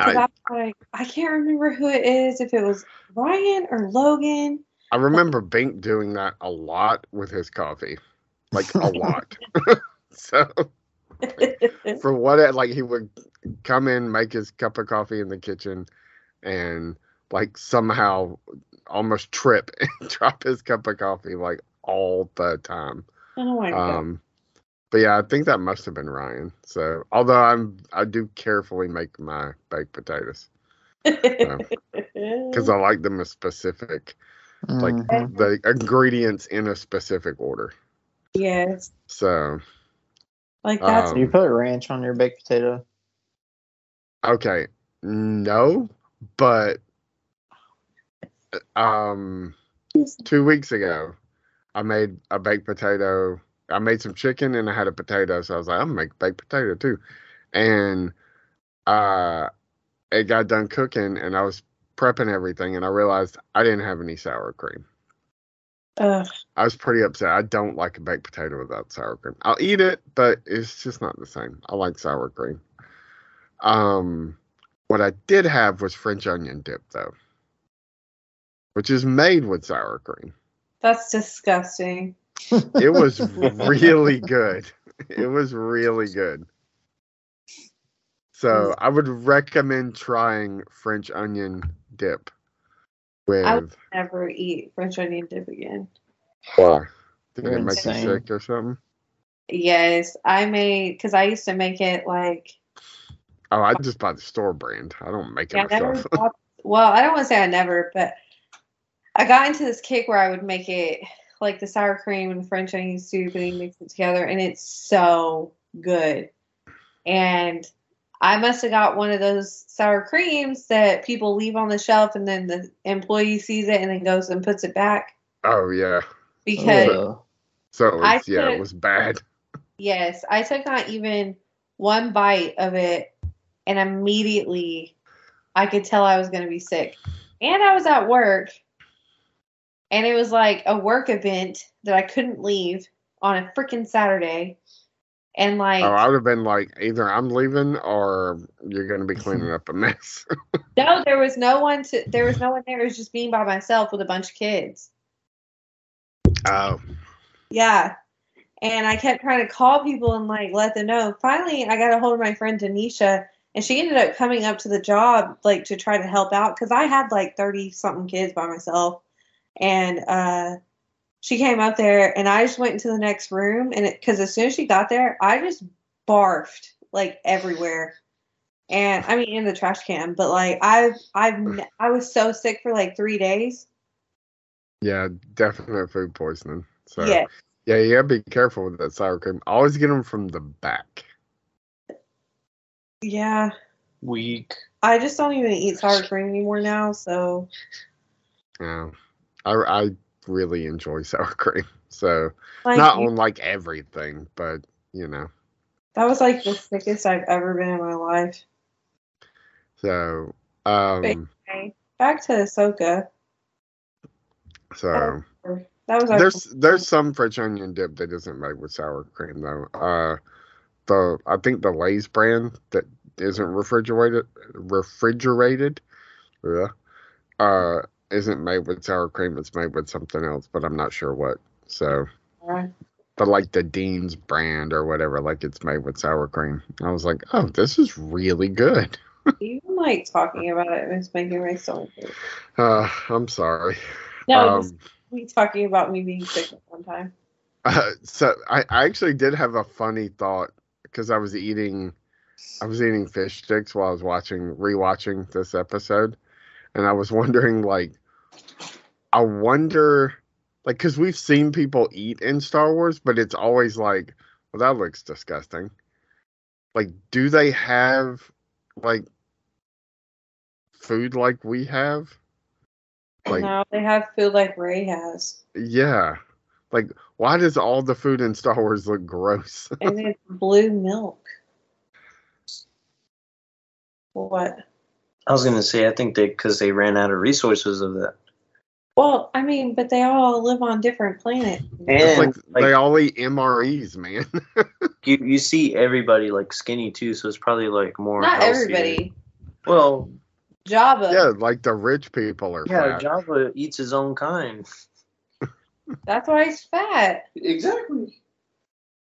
I, I, like, I can't remember who it is if it was ryan or logan. I remember Bink doing that a lot with his coffee, like a lot. so for what it like he would come in make his cup of coffee in the kitchen and like somehow almost trip and drop his cup of coffee like all the time. Oh my god. Um but yeah i think that must have been ryan so although i'm i do carefully make my baked potatoes because i like them a specific like Mhm. the ingredients in a specific order yes so like that's Um, you put ranch on your baked potato? Okay, no, but um, two weeks ago, I made a baked potato. I made some chicken and I had a potato, so I was like, I'm gonna make baked potato too, and uh, it got done cooking, and I was prepping everything, and I realized I didn't have any sour cream. Ugh. I was pretty upset. I don't like a baked potato without sour cream. I'll eat it, but it's just not the same. I like sour cream. Um, what I did have was French onion dip though, which is made with sour cream. that's disgusting It was really good. It was really good. So I would recommend trying French onion dip with. I would never eat French onion dip again. Why? Did it make you sick or something? Yes, I made because I used to make it like Oh, I just buy the store brand. I don't make it yeah, I never myself. bought, well, I don't want to say I never, but I got into this kick where I would make it like the sour cream and French onion soup and you mix it together and it's so good. And I must have got one of those sour creams that people leave on the shelf and then the employee sees it and then goes and puts it back oh yeah. because oh, Ugh. So it was, I yeah, it was bad. Yes, I took not even one bite of it, and immediately I could tell I was going to be sick. And I was at work, and it was like a work event that I couldn't leave on a freaking Saturday. And like, Oh, I would have been like, either I'm leaving or you're going to be cleaning up a mess. no, there was no one to, there was no one there. It was just me by myself with a bunch of kids. oh, Yeah. And I kept trying to call people and like let them know. Finally, I got a hold of my friend Denisha, and she ended up coming up to the job like to try to help out because I had like 30 something kids by myself. And uh, she came up there, and I just went into the next room. And because as soon as she got there, I just barfed like everywhere. And I mean, in the trash can, but like I've, I've, I was so sick for like three days. yeah, definite food poisoning. So Yeah. yeah, you gotta be careful with that sour cream. Always get them from the back. Yeah. Weak. I just don't even eat sour cream anymore now, so Yeah, I I really enjoy sour cream. So like not on like everything, but you know. that was like the sickest I've ever been in my life. So um. Back to Ahsoka. so That was there's there's some French onion dip that isn't made with sour cream though. Uh, the I think the Lay's brand that isn't refrigerated refrigerated, yeah, uh, isn't made with sour cream. It's made with something else, but I'm not sure what. So, but like the Dean's brand or whatever, like it's made with sour cream. I was like, oh, this is really good. even like talking about it. it is making my stomach hurt. Uh, I'm sorry. No, Um, me talking about me being sick at one time. Uh, so I, I actually did have a funny thought because I was eating I was eating fish sticks while I was watching rewatching this episode and I was wondering like I wonder like cuz we've seen people eat in Star Wars but it's always like well that looks disgusting. Like do they have like food like we have? Like no, they have food like Rey has, yeah. Like why does all the food in Star Wars look gross? and it's blue milk. What? I was gonna say I think they because they ran out of resources of that. Well, I mean, but they all live on different planets. It's And like, like, they all eat MREs, man. you, you see everybody like skinny too, so it's probably like more. Not healthier. everybody. Well, Jabba. yeah, like the rich people are yeah, fat. Jabba eats his own kind. That's why he's fat. Exactly.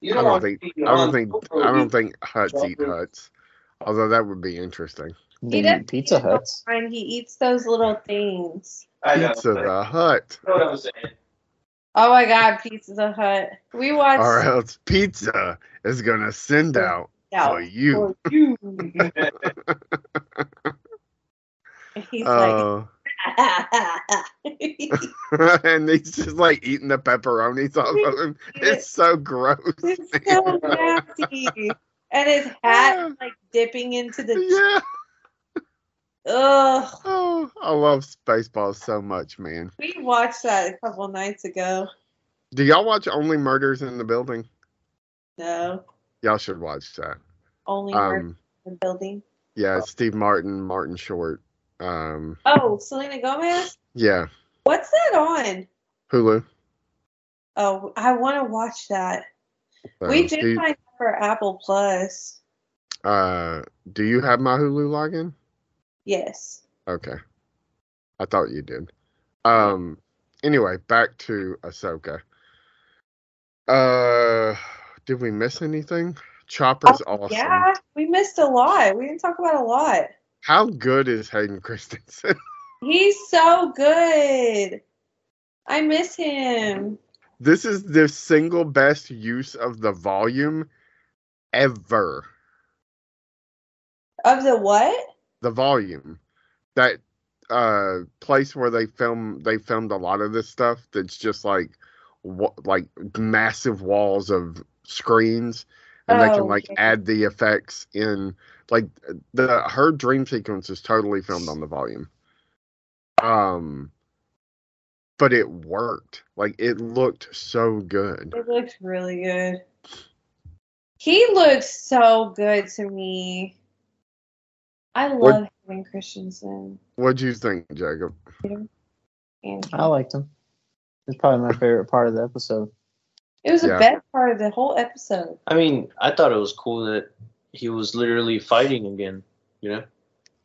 You I don't think I don't think I don't think Hutts eat. Hutts. Although that would be interesting. He The doesn't Pizza Huts. And he eats those little things. I know. Pizza the Hut. You know what I was saying. Oh my god, Pizza the Hut. We watched Or else pizza is gonna send out out for you. for you. He's Uh, like, and he's just like eating the pepperonis off of him. It's so gross. it's so nasty. And his hat is, like dipping into the. Yeah. Ugh. Oh, I love Spaceballs so much, man. We watched that a couple nights ago. Do y'all watch Only Murders in the Building? No, Y'all should watch that. only um, Um, the building. yeah, Steve Martin, Martin Short. Um, Oh, Selena Gomez. yeah, What's that on? Hulu. Oh, I want to watch that. So, we did you, sign for Apple Plus. uh, do you have my Hulu login? Yes. Okay, I thought you did. Um, anyway, back to Ahsoka. Uh, did we miss anything? Chopper's awesome. Oh, Yeah, we missed a lot. We didn't talk about a lot. How good is Hayden Christensen? He's so good. I miss him. this is the single best use of the volume ever. Of the what? The volume, that uh place where they film they filmed a lot of this stuff. That's just like wa- like massive walls of screens, and they Oh, can like okay. add the effects in. Like the her dream sequence is totally filmed on the volume. Um, but it worked. Like it looked so good. It looks really good. He looks so good to me. I What- love Hayden Christensen. What'd you think, Jacob? I liked him. It's probably my favorite part of the episode. it was the Yeah. best part of the whole episode. I mean, I thought it was cool that he was literally fighting again. You know,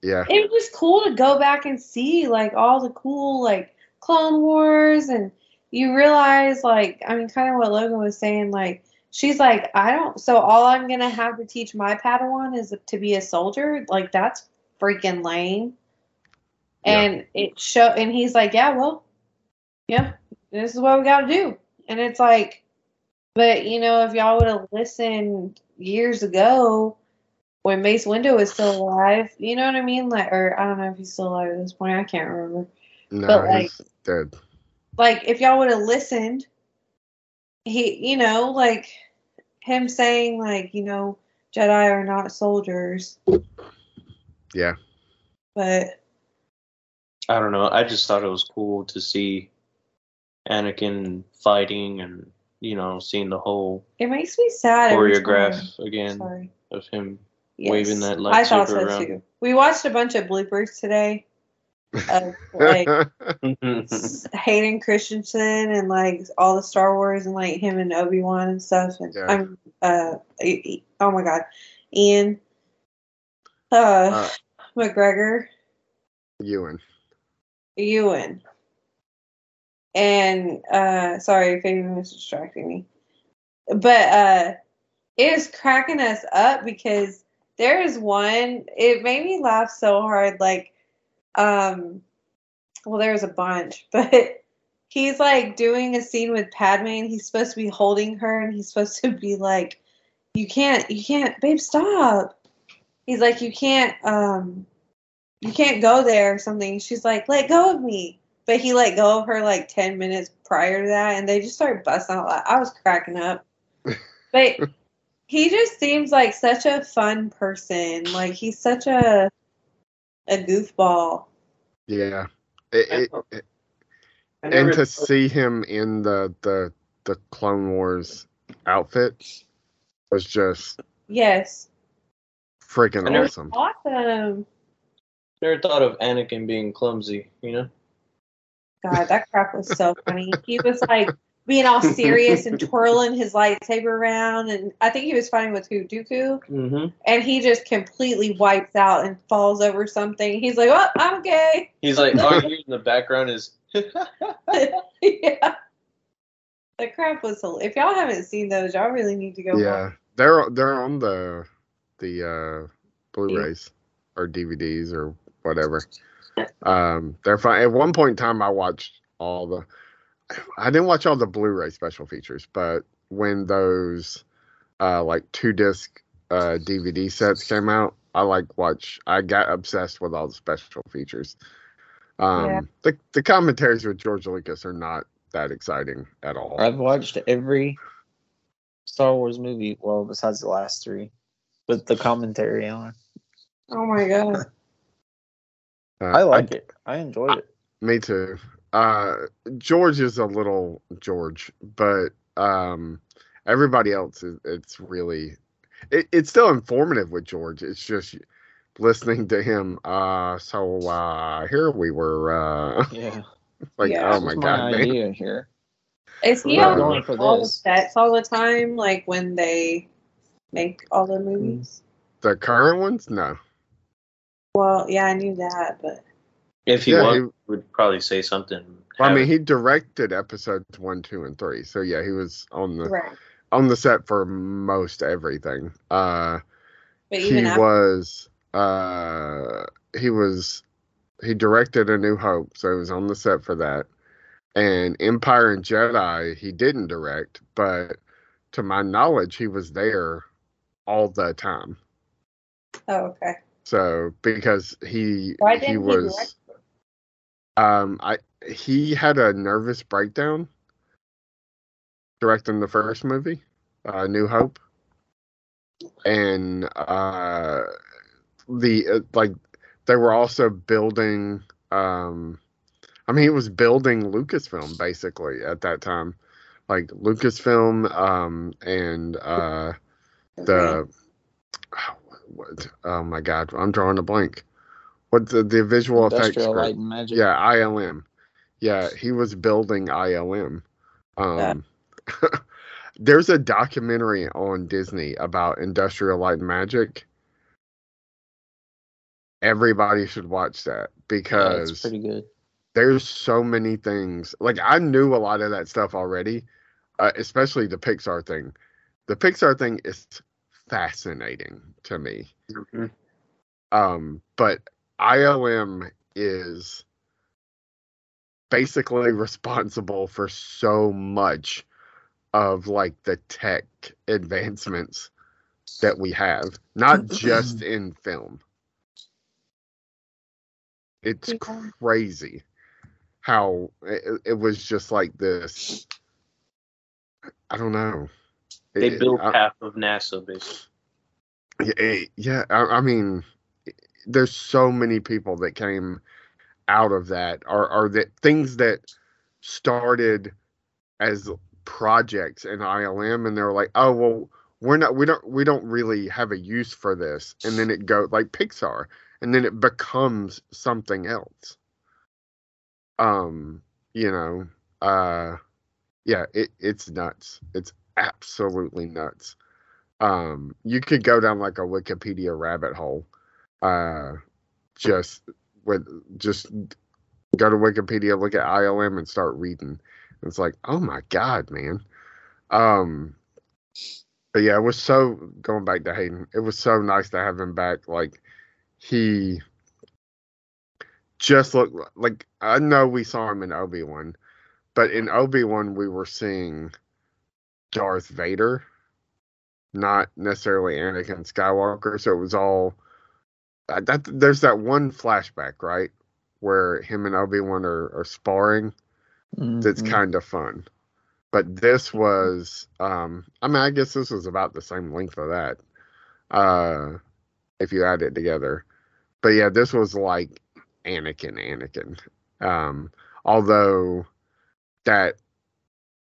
Yeah, It was cool to go back and see like all the cool like Clone Wars and you realize like I mean kind of what Logan was saying like she's like I don't so all I'm gonna have to teach my Padawan is to be a soldier like that's freaking lame Yeah. and it show and he's like yeah well yeah this is what we got to do and it's like but you know if y'all would have listened years ago when Mace Windu was still alive, you know what I mean? Like, or I don't know if he's still alive at this point. I can't remember. no, But, like- he's dead. Like, if y'all would have listened, he, you know, like him saying, like, you know, Jedi are not soldiers. Yeah. But I don't know. I just thought it was cool to see Anakin fighting and you know seeing the whole it makes me sad. choreograph again Sorry. of him. Yes. Waving that I thought lightsaber so around. too. We watched a bunch of bloopers today of like Hayden Christensen and like all the Star Wars and like him and Obi Wan and stuff. And Yeah. I'm uh, E- E- oh my god, Ian, uh, Uh, McGregor, Ewan. Ewan, and uh, sorry if anyone was distracting me, but uh, it was cracking us up because there is one. It made me laugh so hard, like um well there's a bunch but he's like doing a scene with padme and he's supposed to be holding her and he's supposed to be like you can't you can't babe stop. He's like you can't um you can't go there or something. She's like let go of me. But he let go of her like 10 minutes prior to that and they just started busting out loud. i was cracking up. But he just seems like such a fun person. Like he's such a a goofball Yeah. It, it, it- and to see him in the the the Clone Wars outfit was just yes freaking I never- awesome. Awesome. never thought of Anakin being clumsy. You know, God, that crap was so funny. He was like being all serious and twirling his lightsaber around, and I think he was fighting with who, Dooku, mm-hmm. and he just completely wipes out and falls over something. He's like, "Oh, I'm gay. he's like, all you in the background is. yeah. The crap was. hil- If y'all haven't seen those, y'all really need to go. Yeah, watch. they're they're on the the uh, Blu-rays or DVDs or whatever. Um, they're fine. At one point in time, I watched all the. I didn't watch all the Blu-ray special features, but when those uh, like two disc uh, DVD sets came out, I like watch. I got obsessed with all the special features. Um, Yeah. The the commentaries with George Lucas are not that exciting at all. I've watched every Star Wars movie, well, besides the last three, with the commentary on. Oh my god. Uh, I like it. I enjoyed it. Me too. Uh, George is a little George, but um, everybody else is. It's really, it, it's still informative with George. It's just listening to him. Uh, so uh, here we were. Uh, Yeah. like, Yeah. oh my That's god, man. idea here. Is he Right. on like, all the sets all the time? Like when they make all the movies? The current ones, no. Well, yeah, I knew that, but If he Yeah, was, he- he would probably say something Well, I mean, he directed episodes one, two, and three. So yeah, he was on the Right. on the set for most everything. Uh, But he after, was uh he was he directed a new hope so he was on the set for that and empire and jedi he didn't direct but to my knowledge he was there all the time oh, okay. so because he Why he didn't he was direct um i he had a nervous breakdown directing the first movie uh new hope. And uh the uh, like they were also building um i mean he was building lucasfilm basically at that time. Like lucasfilm um and uh the what, oh my god i'm drawing a blank what the, the visual effects Industrial group? Light and Magic. yeah ilm yeah he was building ilm um there's a documentary on disney about industrial light and magic everybody should watch that Yeah, because it's pretty good. there's so many things like i knew a lot of that stuff already uh, especially the pixar thing the pixar thing is fascinating to me Mhm. um but ilm is basically responsible for so much of like the tech advancements that we have not just in film it's Yeah. crazy how it, it was just like this i don't know They It- built I- half of NASA, basically. yeah, yeah I, I mean there's so many people that came out of that. Or or that things that started as projects in ILM and they're like oh well we're not we don't we don't really have a use for this. And then it go like Pixar and then it becomes something else. Um you know uh yeah it it's nuts. It's absolutely nuts. Um you could go down like a wikipedia rabbit hole uh just with just go to wikipedia look at ilm and start reading. It's like oh my god man. Um but yeah it was so going back to hayden it was so nice to have him back. Like he just looked like i know we saw him in obi-wan but in obi-wan we were seeing darth vader not necessarily Anakin Skywalker. So it was all that. There's that one flashback, right, where him and Obi Wan are, are sparring. That's Mhm. kind of fun. But this was, um, I mean, I guess this was about the same length of that, uh, if you add it together. But yeah, this was like Anakin, Anakin. Um, although that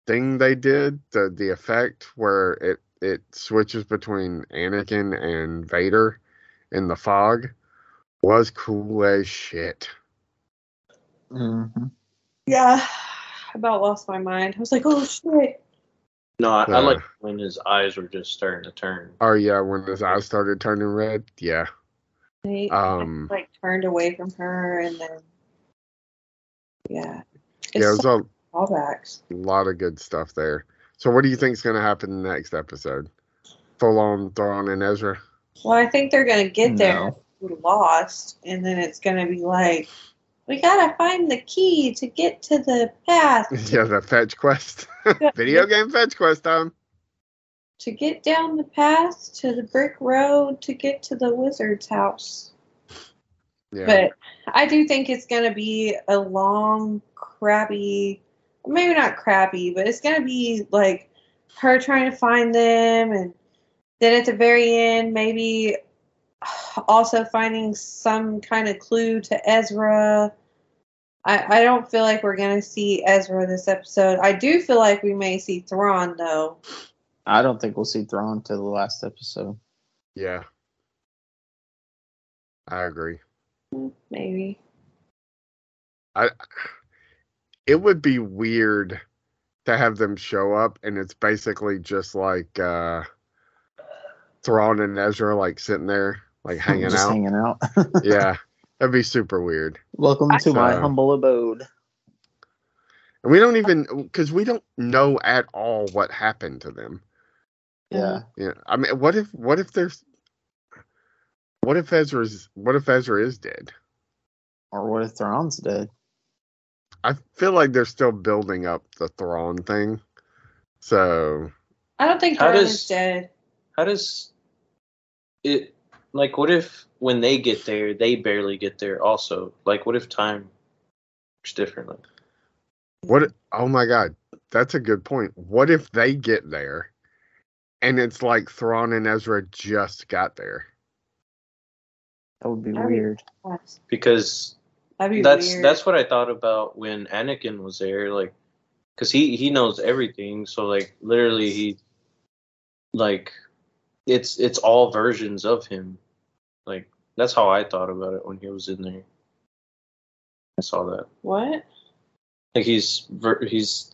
thing they did, the the effect where it it switches between Anakin and Vader in the fog was cool as shit. Mhm. Yeah. I about lost my mind. I was like, oh shit. No, I, I Uh. like when his eyes were just starting to turn. Oh yeah, when his eyes started turning red, yeah. He Um, like turned away from her and then yeah. yeah, it was It's a callbacks. lot of good stuff there. So what do you think is gonna happen in the next episode? Full on Thrawn and Ezra? Well, I think they're gonna get there No. lost, and then it's gonna be like, we gotta find the key to get to the path yeah, the fetch quest. Video game fetch quest time. to get down the path to the brick road to get to the wizard's house. Yeah. But I do think it's gonna be a long, crappy, maybe not crappy, but it's gonna be like her trying to find them, and then at the very end, maybe also finding some kind of clue to Ezra. I, I don't feel like we're gonna see Ezra this episode. I do feel like we may see Thrawn though. I don't think we'll see Thrawn till the last episode. yeah. I agree. Maybe. I it would be weird to have them show up and it's basically just like uh Thrawn and Ezra like sitting there like hanging Just out. hanging out. yeah. That'd be super weird. Welcome to my Uh, humble abode. And we don't even because we don't know at all what happened to them. Yeah. Yeah, I mean, what if what if there's what if Ezra's what if Ezra is dead? Or what if Thrawn's dead? I feel like they're still building up the Thrawn thing. So I don't think How Thrawn does- is dead. How does it like? What if when they get there, they barely get there? Also, like, what if time works differently? what? Oh my God, that's a good point. What if they get there, and it's like Thrawn and Ezra just got there? That would be That'd be- weird. Because That'd be that's weird. that's what I thought about when Anakin was there, like, because he he knows everything. So like, literally, he like it's it's all versions of him. Like that's how I thought about it when he was in there. I saw that. what? Like he's ver- he's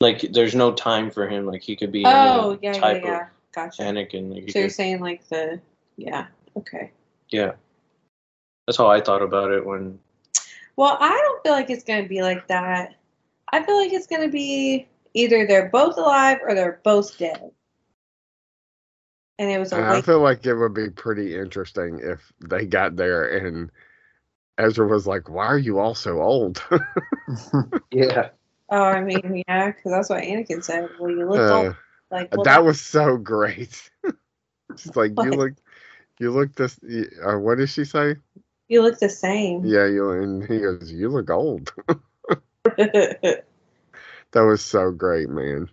like there's no time for him. Like he could be Oh yeah, yeah, yeah. Gotcha. Anakin. Like So you're saying like the yeah. Okay. yeah, that's how I thought about it when Well, I don't feel like it's gonna be like that. I feel like it's gonna be either they're both alive or they're both dead. And it was a And I feel like it would be pretty interesting if they got there and Ezra was like, "Why are you all so old?" yeah Oh, I mean, yeah, because that's what Anakin said. Well, you look Uh, old. Like well, that was so great. She's like, "You look, you look this." Uh, what did she say? you look the same. Yeah, you and he goes, "You look old." that was so great, man.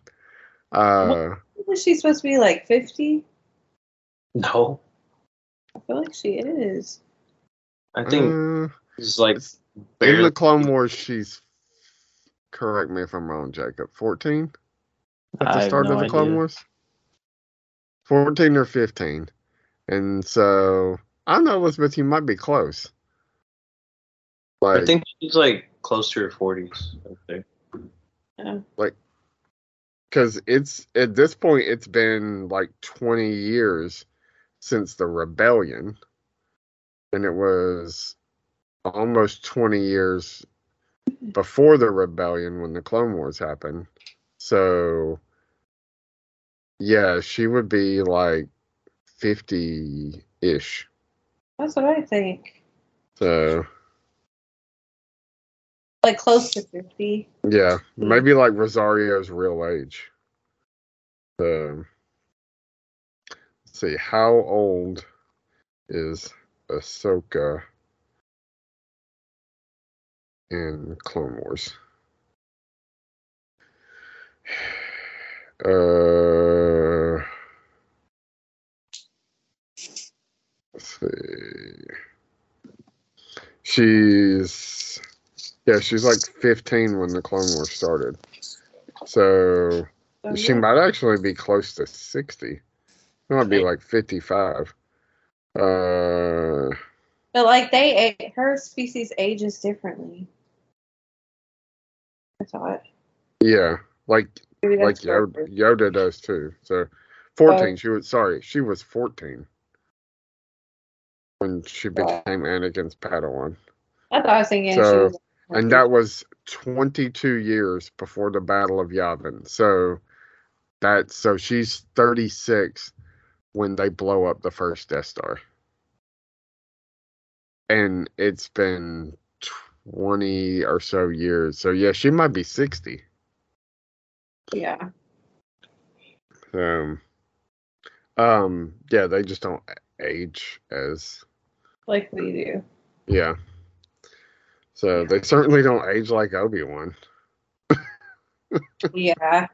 Uh, Isn't she supposed to be like fifty? No, I feel like she is. I think uh, he's like in the Clone Wars, she's. Correct me if I'm wrong, Jacob. Fourteen at the have start no of the Clone idea. Wars. Fourteen or fifteen, and so I don't know, Elizabeth. You might be close. Like, I think she's like close to her forties. I think. Yeah. because it's at this point it's been like 20 years since the rebellion and it was almost 20 years before the rebellion when the clone wars happened so yeah she would be like 50-ish That's what I think. so Like close to fifty. yeah mm. maybe like rosario's real age so see how old is ahsoka in clone wars? Uh let's see. She's yeah she's like 15 when the clone wars started. So So, she might actually be close to 60. It might be like 55. Uh, But like they, her species ages differently. I thought. yeah, like like Yoda, Yoda does too. So 14, Oh. she was sorry, she was 14 when she became Anakin's Padawan. I thought I was thinking So- was. And that was 22 years before the Battle of Yavin. So that so she's 36 when they blow up the first Death Star. And it's been 20 or so years. So yeah, she might be 60. yeah. Um um yeah, they just don't age as Like we do. yeah. So they certainly don't age like Obi-Wan. Yeah.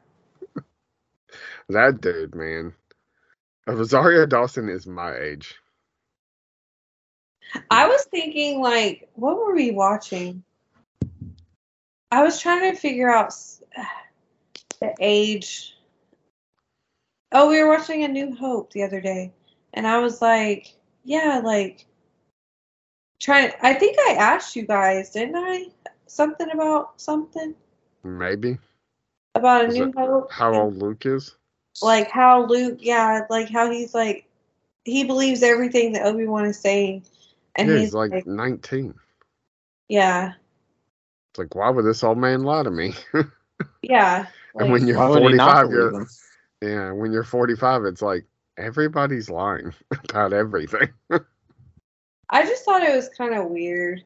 That dude, man. Uh, Rosario Dawson is my age. I was thinking, like, what were we watching? I was trying to figure out the age. Oh, we were watching A New Hope the other day, and I was like, yeah, like, trying. I think I asked you guys, didn't I? Something about something Maybe. about A Is New Hope. How old Luke is? Like how Luke, yeah, like how he's like, he believes everything that Obi Wan is saying, and yeah, he's, he's like, like 19. Yeah. It's like, why would this old man lie to me? Yeah. and when you're Why would he not 45, you're yeah, when you're 45, it's like everybody's lying about everything. I just thought it was kind of weird.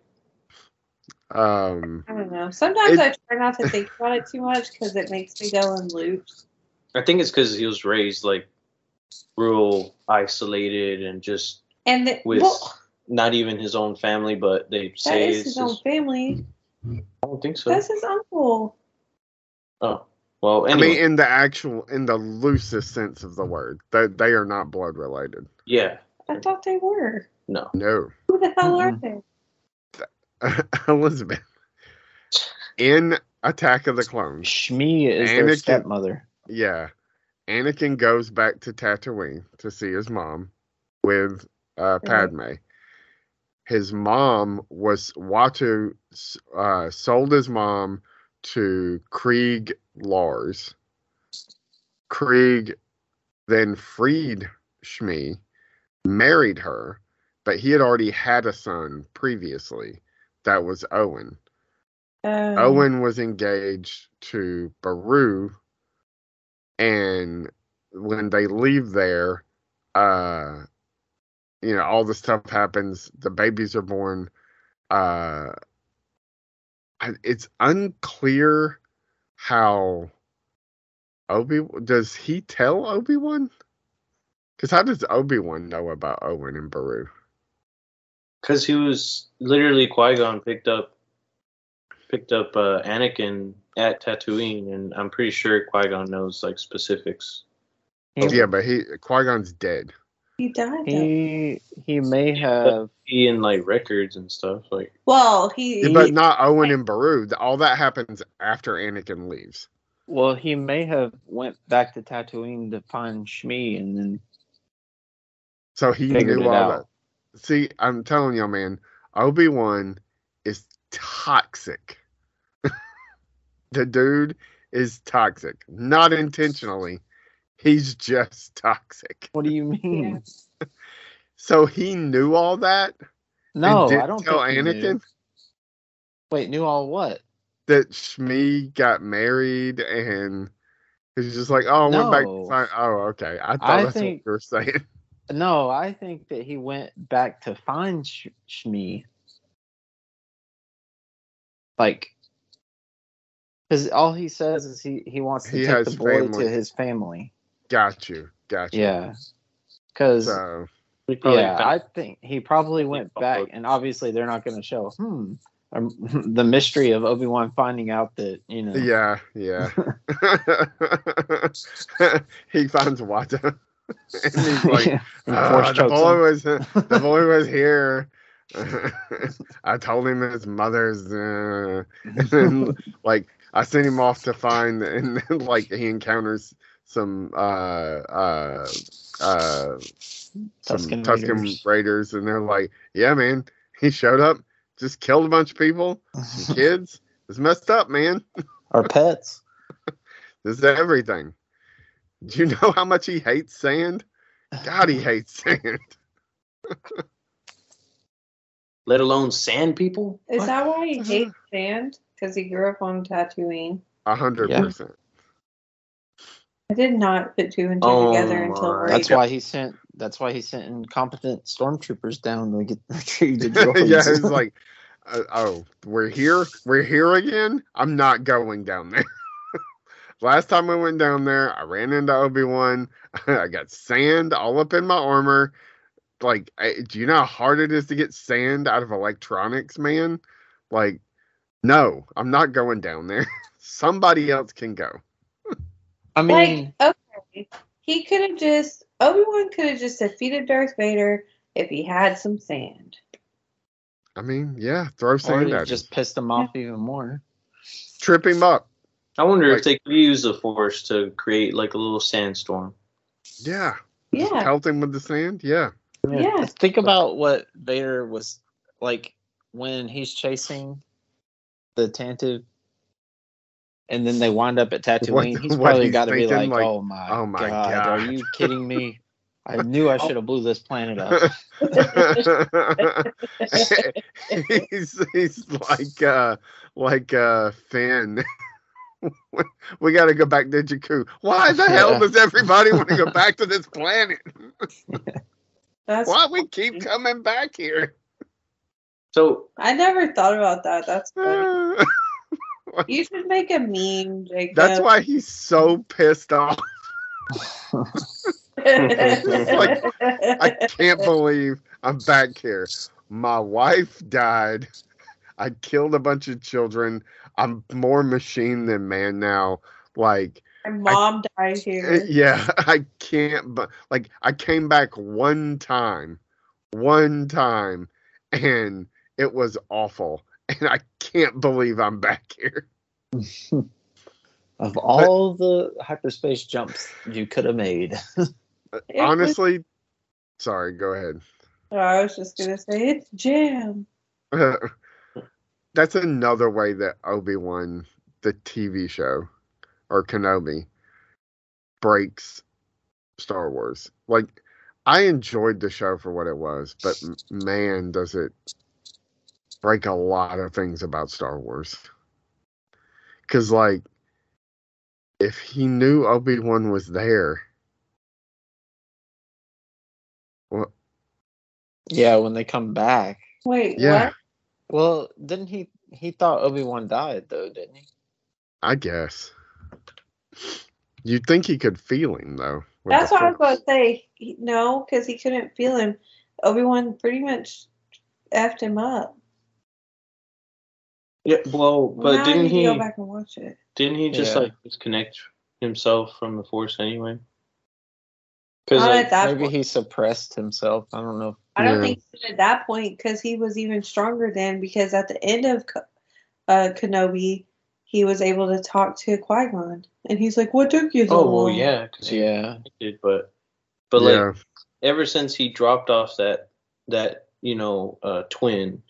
Um, I don't know. Sometimes It- I try not to think about it too much because it makes me go in loops. I think it's because he was raised like rural, isolated, and just And the, with well, not even his own family, but they that say is it's his own family. I don't think so. That's his uncle. Oh, well, I mean, in the actual, in the loosest sense of the word, they they are not blood related. yeah, I thought they were. no. No, Who the hell are they? Elizabeth. In Attack of the Clones, Shmi is their stepmother. Yeah, Anakin goes back to Tatooine to see his mom with uh, Padme. His mom was Watto uh, sold his mom to Cliegg Lars. Krieg then freed Shmi, married her, but he had already had a son previously. That was Owen. Um, Owen was engaged to Beru, and when they leave there, uh, you know, all this stuff happens. The babies are born. Uh, it's unclear how Obi does he tell Obi Wan? Because how does Obi Wan know about Owen and Beru? Because he was literally Qui Gon picked up picked up uh, Anakin at Tatooine, and I'm pretty sure Qui Gon knows like specifics. He, Yeah, but he Qui Gon's dead. he died. he he may have He in like records and stuff. Like well, he. Yeah, but not Owen and Beru. All that happens after Anakin leaves. well he may have went back to Tatooine to find Shmi and then So he knew it all out. that. See, I'm telling y'all, man, Obi Wan is toxic. The dude is toxic. Not intentionally. He's just toxic. what do you mean? So he knew all that. No, I don't tell think Anakin knew. Wait, knew all what? that Shmi got married and he's just like, oh, I went back to No. find. Oh, okay. I thought I that's think- what you were saying. No, I think that he went back to find Sh- Shmi. Like, because all he says is he, he wants to He take the boy family. to his family. Got you. Got you. Yeah. Because, So yeah, found- I think he probably went back, and obviously they're not going to show, hmm, um, the mystery of Obi Wan finding out that, you know. Yeah, yeah. he finds Watto. and he's like, And "Ah, force the boy him. was the boy was here. I told him his mother's uh, and then like I sent him off to find and then like he encounters some uh uh uh some Tusken Tusken Raiders. Raiders and they're like, Yeah man, he showed up, just killed a bunch of people, some kids. It's messed up, man. Our pets. This is everything. Do you know how much he hates sand? God, he hates sand. let alone sand people. Is What? that why he hates sand? Because he grew up on Tatooine. A hundred percent. I did not put two and two Oh together until my. right That's why he sent. That's why he sent incompetent stormtroopers down to get retrieve the droids. yeah, it's like, uh, oh, we're here, we're here again. I'm not going down there. Last time I went down there, I ran into Obi Wan. I got sand all up in my armor. Like, I, do you know how hard it is to get sand out of electronics, man? Like, no, I'm not going down there. Somebody else can go. I mean, like, okay, he could have just Obi Wan could have just defeated Darth Vader if he had some sand. I mean, yeah, throw sand it at him. just pissed him off even more. Trip him up. I wonder Like- if they could use the force to create like a little sandstorm. Yeah. Just Yeah, pelt him with the sand. Yeah. Yeah. Think about what Vader was like when he's chasing the Tantive, and then they wind up at Tatooine. What- he's probably got to be like, like, "Oh my, "Oh my god, God." are you kidding me?" I knew I should have blew this planet up. he's he's like uh like uh Finn. we got to go back to Jakku. Why the hell does everybody want to go back to this planet? That's Why we keep coming back here? So I never thought about that. That's funny. You should make a meme, Jacob. That's why he's so pissed off. like, I can't believe I'm back here. My wife died. I killed a bunch of children. I'm more machine than man now. Like, My mom died eh, here. yeah, I can't. But like, I came back one time, one time, and it was awful. And I can't believe I'm back here. Of all the hyperspace jumps you could have made. It was- Honestly, sorry. Go ahead. I was just gonna say it's jam. That's another way that Obi Wan, the TV show, or Kenobi, breaks Star Wars. Like, I enjoyed the show for what it was, but man, does it break a lot of things about Star Wars. Because, like, if he knew Obi Wan was there, well, yeah, when they come back. Wait, yeah, what? Well, didn't he? He thought Obi Wan died though, didn't he? I guess. You'd think he could feel him though. That's what I was Force. about to say. He- No, because he couldn't feel him. Obi Wan pretty much effed him up. Yeah, well, but now didn't he? go back and watch it? Didn't he just Yeah. like disconnect himself from the force anyway? Because Not like, Maybe point. he suppressed himself. I don't know. I don't Yeah. think at that point because he was even stronger then. Because at the end of uh, Kenobi, he was able to talk to Qui Gon, and he's like, "What took you so oh well, yeah, because he Yeah. did, but but like ever since he dropped off that that you know uh, twin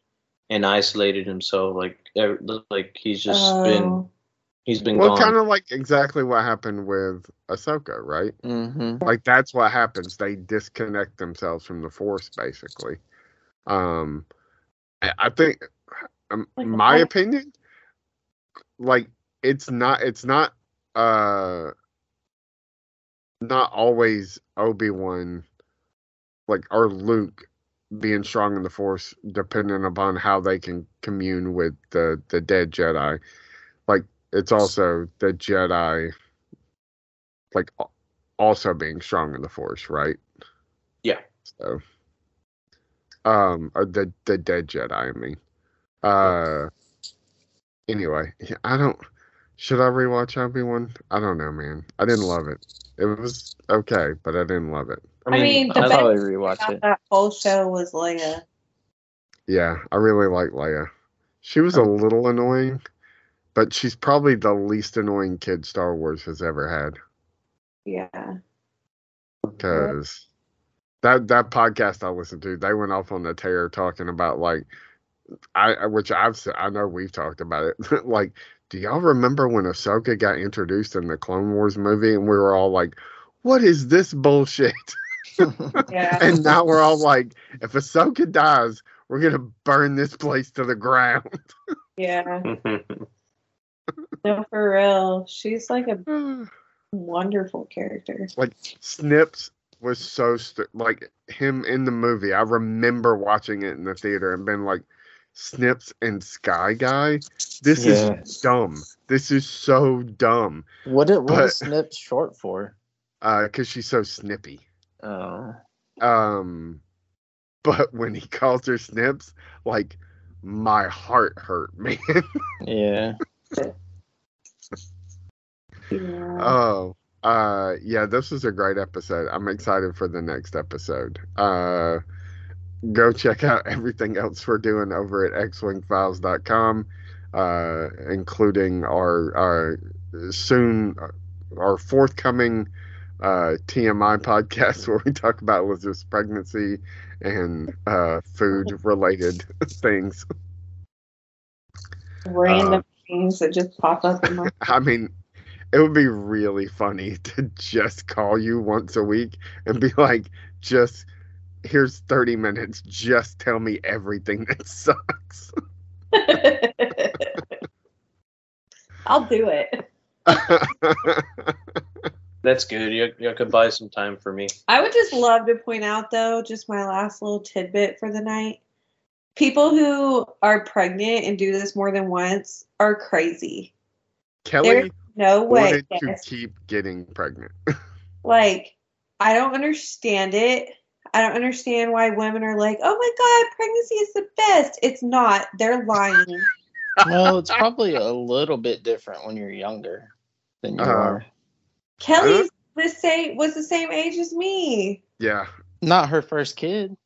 and isolated himself, like ever, like he's just been Oh. he's been well, gone. kind of like exactly what happened with Ahsoka, right? Mm-hmm. Like that's what happens. They disconnect themselves from the Force, basically. Um, I I think, um, Like my what? opinion, like it's not, it's not, uh, not always Obi Wan, like or Luke being strong in the Force, depending upon how they can commune with the the dead Jedi. Like it's also the Jedi, like also being strong in the Force, right? Yeah. So, um, the the dead Jedi. I mean, uh, anyway, I don't. Should I rewatch Obi Wan? I don't know, man. I didn't love it. It was okay, but I didn't love it. I mean, the I'll best probably rewatch it. that whole show was Leia. Yeah, I really like Leia. She was a little annoying, but she's probably the least annoying kid Star Wars has ever had. Yeah. Because that that podcast I listened to, they went off on the tear talking about like, I which I've said I know we've talked about it. like, do y'all remember when Ahsoka got introduced in the Clone Wars movie, and we were all like, "What is this bullshit?" Yeah. and now we're all like, if Ahsoka dies, we're gonna burn this place to the ground. yeah. No, for real. She's like a wonderful character. like Snips was so st- like him in the movie. I remember watching it in the theater and been like, Snips and Sky Guy. This Yeah. is dumb. This is so dumb. what it, what But- is Snip short for? Uh, because she's so snippy. Oh. Um, but when he calls her Snips, like my heart hurt, man. Yeah. Yeah. Oh, uh, yeah, this was a great episode. I'm excited for the next episode. Uh, go check out everything else we're doing over at xwingfiles.com, uh, including our, our soon, our forthcoming uh, TMI podcast where we talk about Elizabeth's pregnancy and uh, food related things. Random uh, things that just pop up in my I mean, it would be really funny to just call you once a week and be like, just here's 30 minutes. Just tell me everything that sucks. I'll do it. That's good. You, you could buy some time for me. I would just love to point out, though, just my last little tidbit for the night. People who are pregnant and do this more than once are crazy. Kelly There's no way. to keep getting pregnant. Like, I don't understand it. I don't understand why women are like, oh my God, pregnancy is the best. It's not. They're lying. well, it's probably a little bit different when you're younger than you Uh-huh. are. Kelly's the same was the same age as me. yeah. Not her first kid.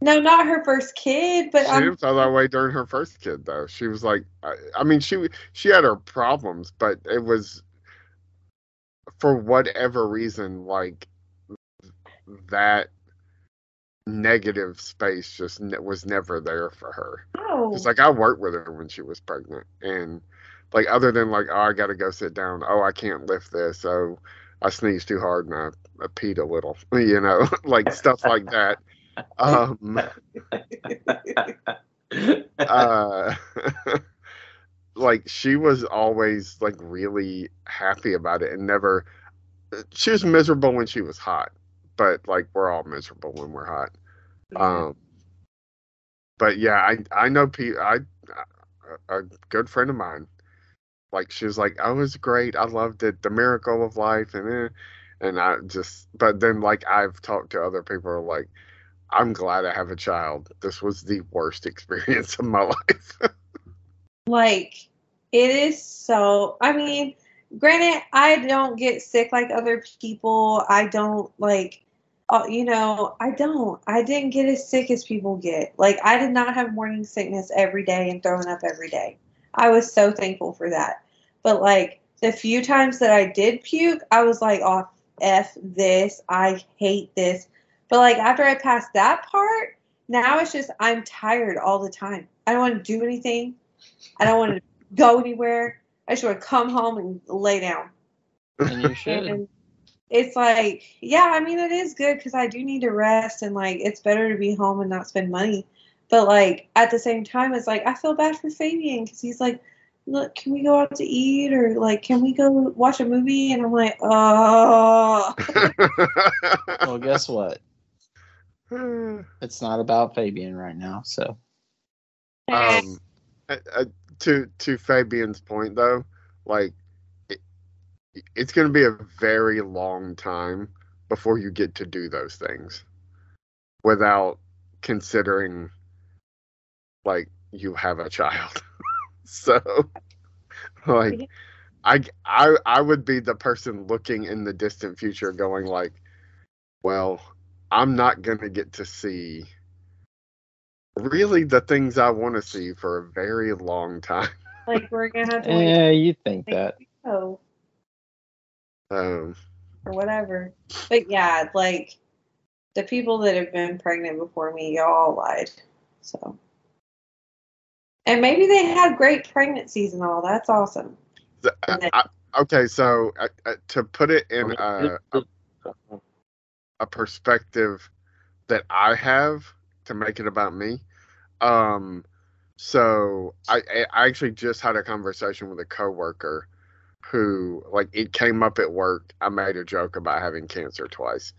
No, not her first kid, but she I'm felt that way during her first kid though. She was like I, I mean she she had her problems, but it was for whatever reason like that negative space just ne- was never there for her. oh, It's like I worked with her when she was pregnant, and like other than like, oh, I got to go sit down. Oh, I can't lift this. Oh, I sneezed too hard and I, I peed a little. You know, like stuff like that. Um, uh, like she was always like really happy about it and never. She was miserable when she was hot, but like we're all miserable when we're hot. Um, but yeah, I I know people. I a good friend of mine, like she was like, "Oh, it was great. I loved it. The miracle of life." And and I just, but then like I've talked to other people like, "I'm glad I have a child. This was the worst experience of my life." like it is so i mean granted i don't get sick like other people i don't like uh, you know i don't i didn't get as sick as people get like i did not have morning sickness every day and throwing up every day i was so thankful for that but like the few times that i did puke i was like oh f this i hate this but like after i passed that part now it's just i'm tired all the time i don't want to do anything I don't want to go anywhere. I just want to come home and lay down. And you should. And it's like, yeah, I mean, it is good because I do need to rest and like it's better to be home and not spend money. But like at the same time, it's like I feel bad for Fabian because he's like, look, can we go out to eat or like can we go watch a movie? And I'm like, oh, Well, guess what? It's not about Fabian right now. So um, uh, uh, to to Fabian's point though, like it, it's going to be a very long time before you get to do those things without considering like you have a child. so like I I I would be the person looking in the distant future going like, well, I'm not going to get to see really the things I want to see for a very long time. like we're gonna have to yeah, you think that. Oh. Um, or whatever. But yeah, like the people that have been pregnant before me, y'all lied. So, and maybe they had great pregnancies and all. That's awesome. the- I- I- okay, so uh, uh, to put it in a, a, a perspective that I have to make it about me, um, so I, I I actually just had a conversation with a coworker who like it came up at work. I made a joke about having cancer twice.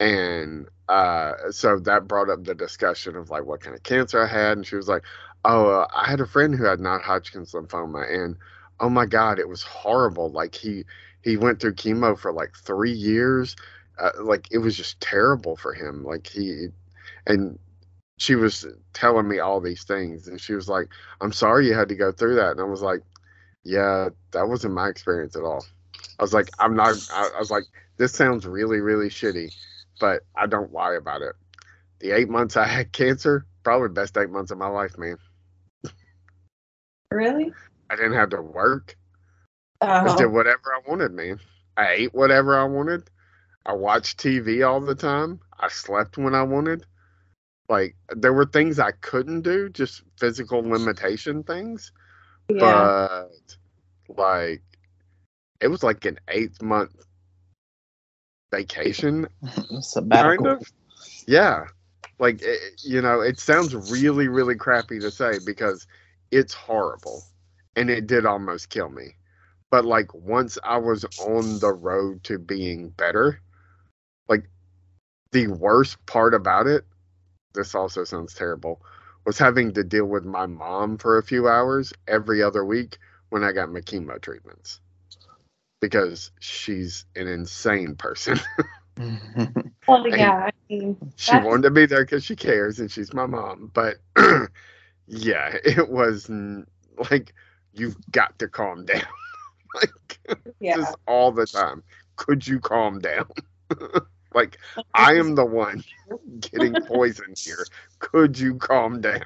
And uh, so that brought up the discussion of like what kind of cancer I had, and she was like, "Oh, uh, I had a friend who had non-Hodgkin's lymphoma, and oh my God, it was horrible. Like he he went through chemo for like three years. Uh, like it was just terrible for him. Like he and she was telling me all these things, and she was like, "I'm sorry you had to go through that," and I was like, "Yeah, that wasn't my experience at all." I was like, "I'm not." I, I was like, "This sounds really, really shitty." but I don't lie about it. The eight months I had cancer, probably best eight months of my life, man. Really? I didn't have to work. I just oh. did Oh, whatever I wanted, man. I ate whatever I wanted. I watched TV all the time. I slept when I wanted. Like there were things I couldn't do, just physical limitation things. yeah. But like it was like an eight month vacation Sabbatical. kind of yeah like it, you know it sounds really really crappy to say because it's horrible. And it did almost kill me. But like once i was on the road to being better like the worst part about it this also sounds terrible was having to deal with my mom for a few hours every other week when i got my chemo treatments. Because she's an insane person. Well, yeah, I mean, she wanted to be there because she cares and she's my mom. But yeah, it was n- like you've got to calm down, like yeah. just all the time. Could you calm down? like I am the one getting poisoned here. Could you calm down?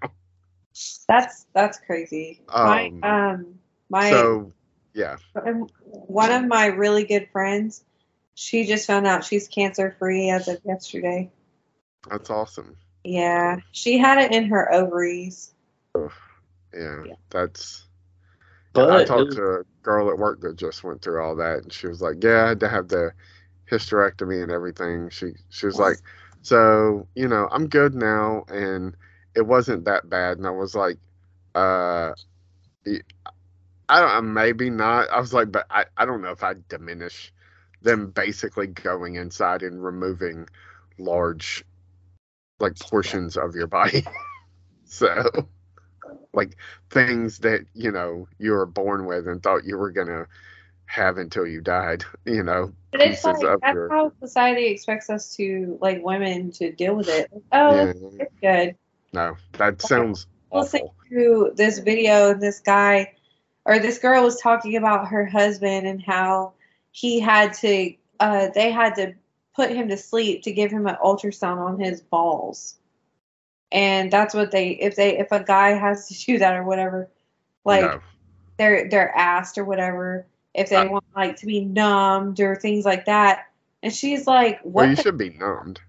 That's that's crazy. my Um, um my So yeah, one of my really good friends, she just found out she's cancer free as of yesterday. that's awesome. Yeah, she had it in her ovaries. Yeah, Yeah. that's. But I talked was- to a girl at work that just went through all that, and she was like, "Yeah, I had to have the hysterectomy and everything." She she was like, "So you know, I'm good now, and it wasn't that bad." And I was like, "Uh, I don't, maybe not." I was like, "But I I don't know if I diminish them basically going inside and removing large like portions of your body." so like things that you know you were born with and thought you were gonna have until you died you know But it's like that's your how society expects us to like women to deal with it. Oh, yeah, it's good. no that sounds We'll awful to this video this guy or this girl was talking about her husband and how he had to uh they had to put him to sleep to give him an ultrasound on his balls and that's what they if they if a guy has to do that or whatever like no. they're they're asked or whatever if they want like to be numbed or things like that. And she's like what well you should be numbed.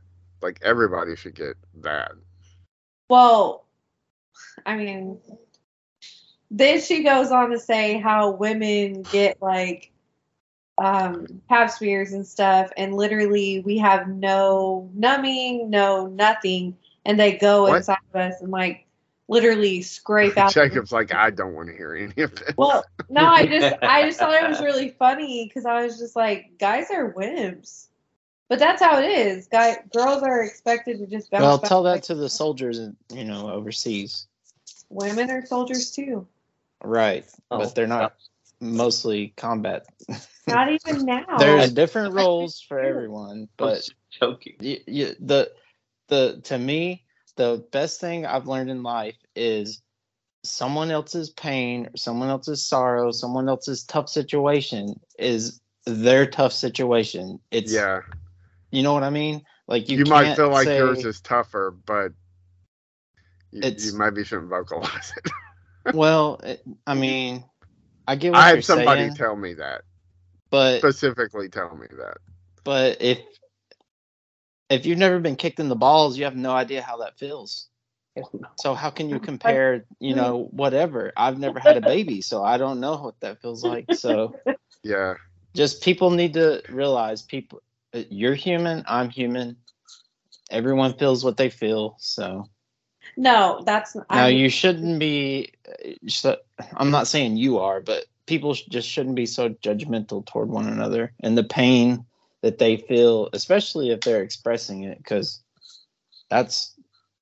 Like everybody should get that. Well, I mean, then she goes on to say how women get like um, pap smears and stuff, and literally we have no numbing, no nothing, and they go What? inside of us and like literally scrape out. jacob's like i don't want to hear any of it Well, no, I just I just thought it was really funny because I was just like, guys are wimps. But that's how it is. Guy, girls are expected to just bounce Well, back tell that like to the soldiers, in, you know, overseas. women are soldiers too. Right, Oh, but they're not mostly combat. Not even now. There's different roles for True. everyone, I but was joking. you, you, the the to me the best thing I've learned in life is someone else's pain, someone else's sorrow, someone else's tough situation is their tough situation. It's yeah you know what I mean. Like you, you, might feel like say, yours is tougher but you, It's- you maybe shouldn't vocalize it well. It, I mean, I get what i had somebody saying, tell me that but specifically tell me that but if if you've never been kicked in the balls, you have no idea how that feels. So how can you compare, you know, whatever? I've never had a baby, so I don't know what that feels like. So yeah just people need to realize people you're human, I'm human. Everyone feels what they feel. So no, that's now I, you shouldn't be uh, so- I'm not saying you are, but people just shouldn't be so judgmental toward one another and the pain that they feel, especially if they're expressing it cuz that's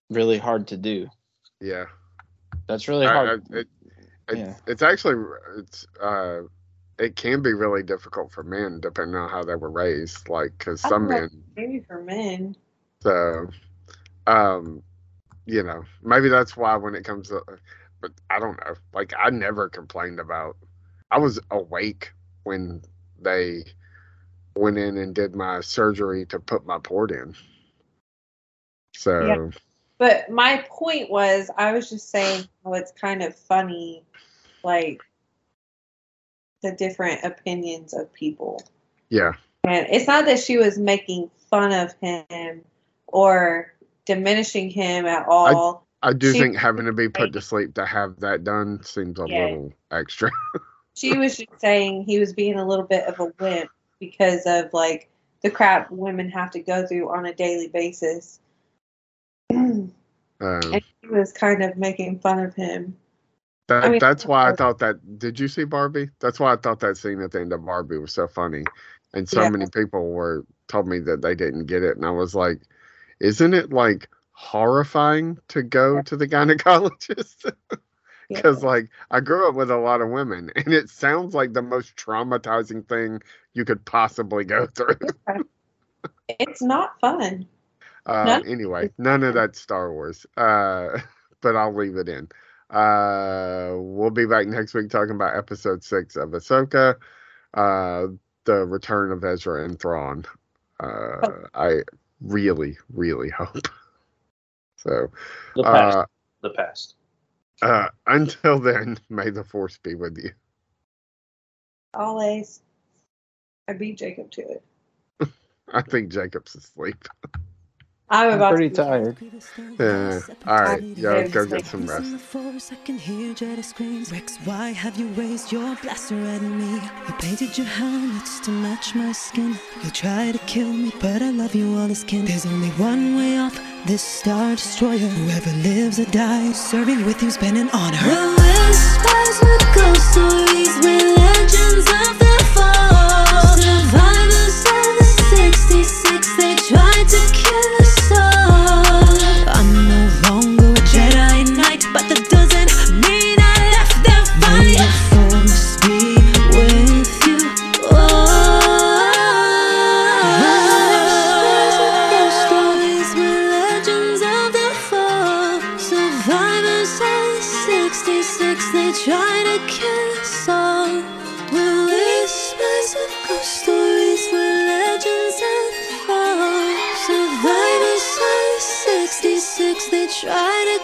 really hard to do. yeah That's really I- hard. I- it, it, Yeah. it's actually it's uh it can be really difficult for men depending on how they were raised like because some men maybe for men. so um you know maybe that's why when it comes to but i don't know like i never complained about i was awake when they went in and did my surgery to put my port in so Yeah. But my point was, I was just saying how it's kind of funny, like the different opinions of people. yeah And it's not that she was making fun of him or diminishing him at all. i do She- think having to be put to sleep to have that done seems a Yeah. little extra she was just saying he was being a little bit of a wimp because of like the crap women have to go through on a daily basis. and Um, she was kind of making fun of him. that, I mean- that's why I thought that. Did you see Barbie? That's why I thought that scene at the end of Barbie was so funny, and so Yeah. many people were told me that they didn't get it, and I was like, "Isn't it like horrifying to go to the gynecologist?" Because like I grew up with a lot of women, and it sounds like the most traumatizing thing you could possibly go through. It's not fun. Um, None- anyway, none of that Star Wars. Uh, but I'll leave it in. Uh, we'll be back next week talking about episode six of Ahsoka, uh, the return of Ezra and Thrawn. Uh, I really, really hope. So, The past. uh, the past. Uh, until then, may the force be with you. Always. I beat Jacob to it. I think Jacob's asleep. I'm I'm about pretty to. tired. Yeah. All right, yo, go get some rest. the I can hear Jedi screams. Rex, why have you raised your blaster at me? You painted your helmets to match my skin. You try to kill me, but I love you all as kin. There's only one way off this star destroyer. Whoever lives or dies, serving with you's been an honor. We're whispers with ghost stories, we're legends of the fall. Survivors of the 66, they tried to kill try to.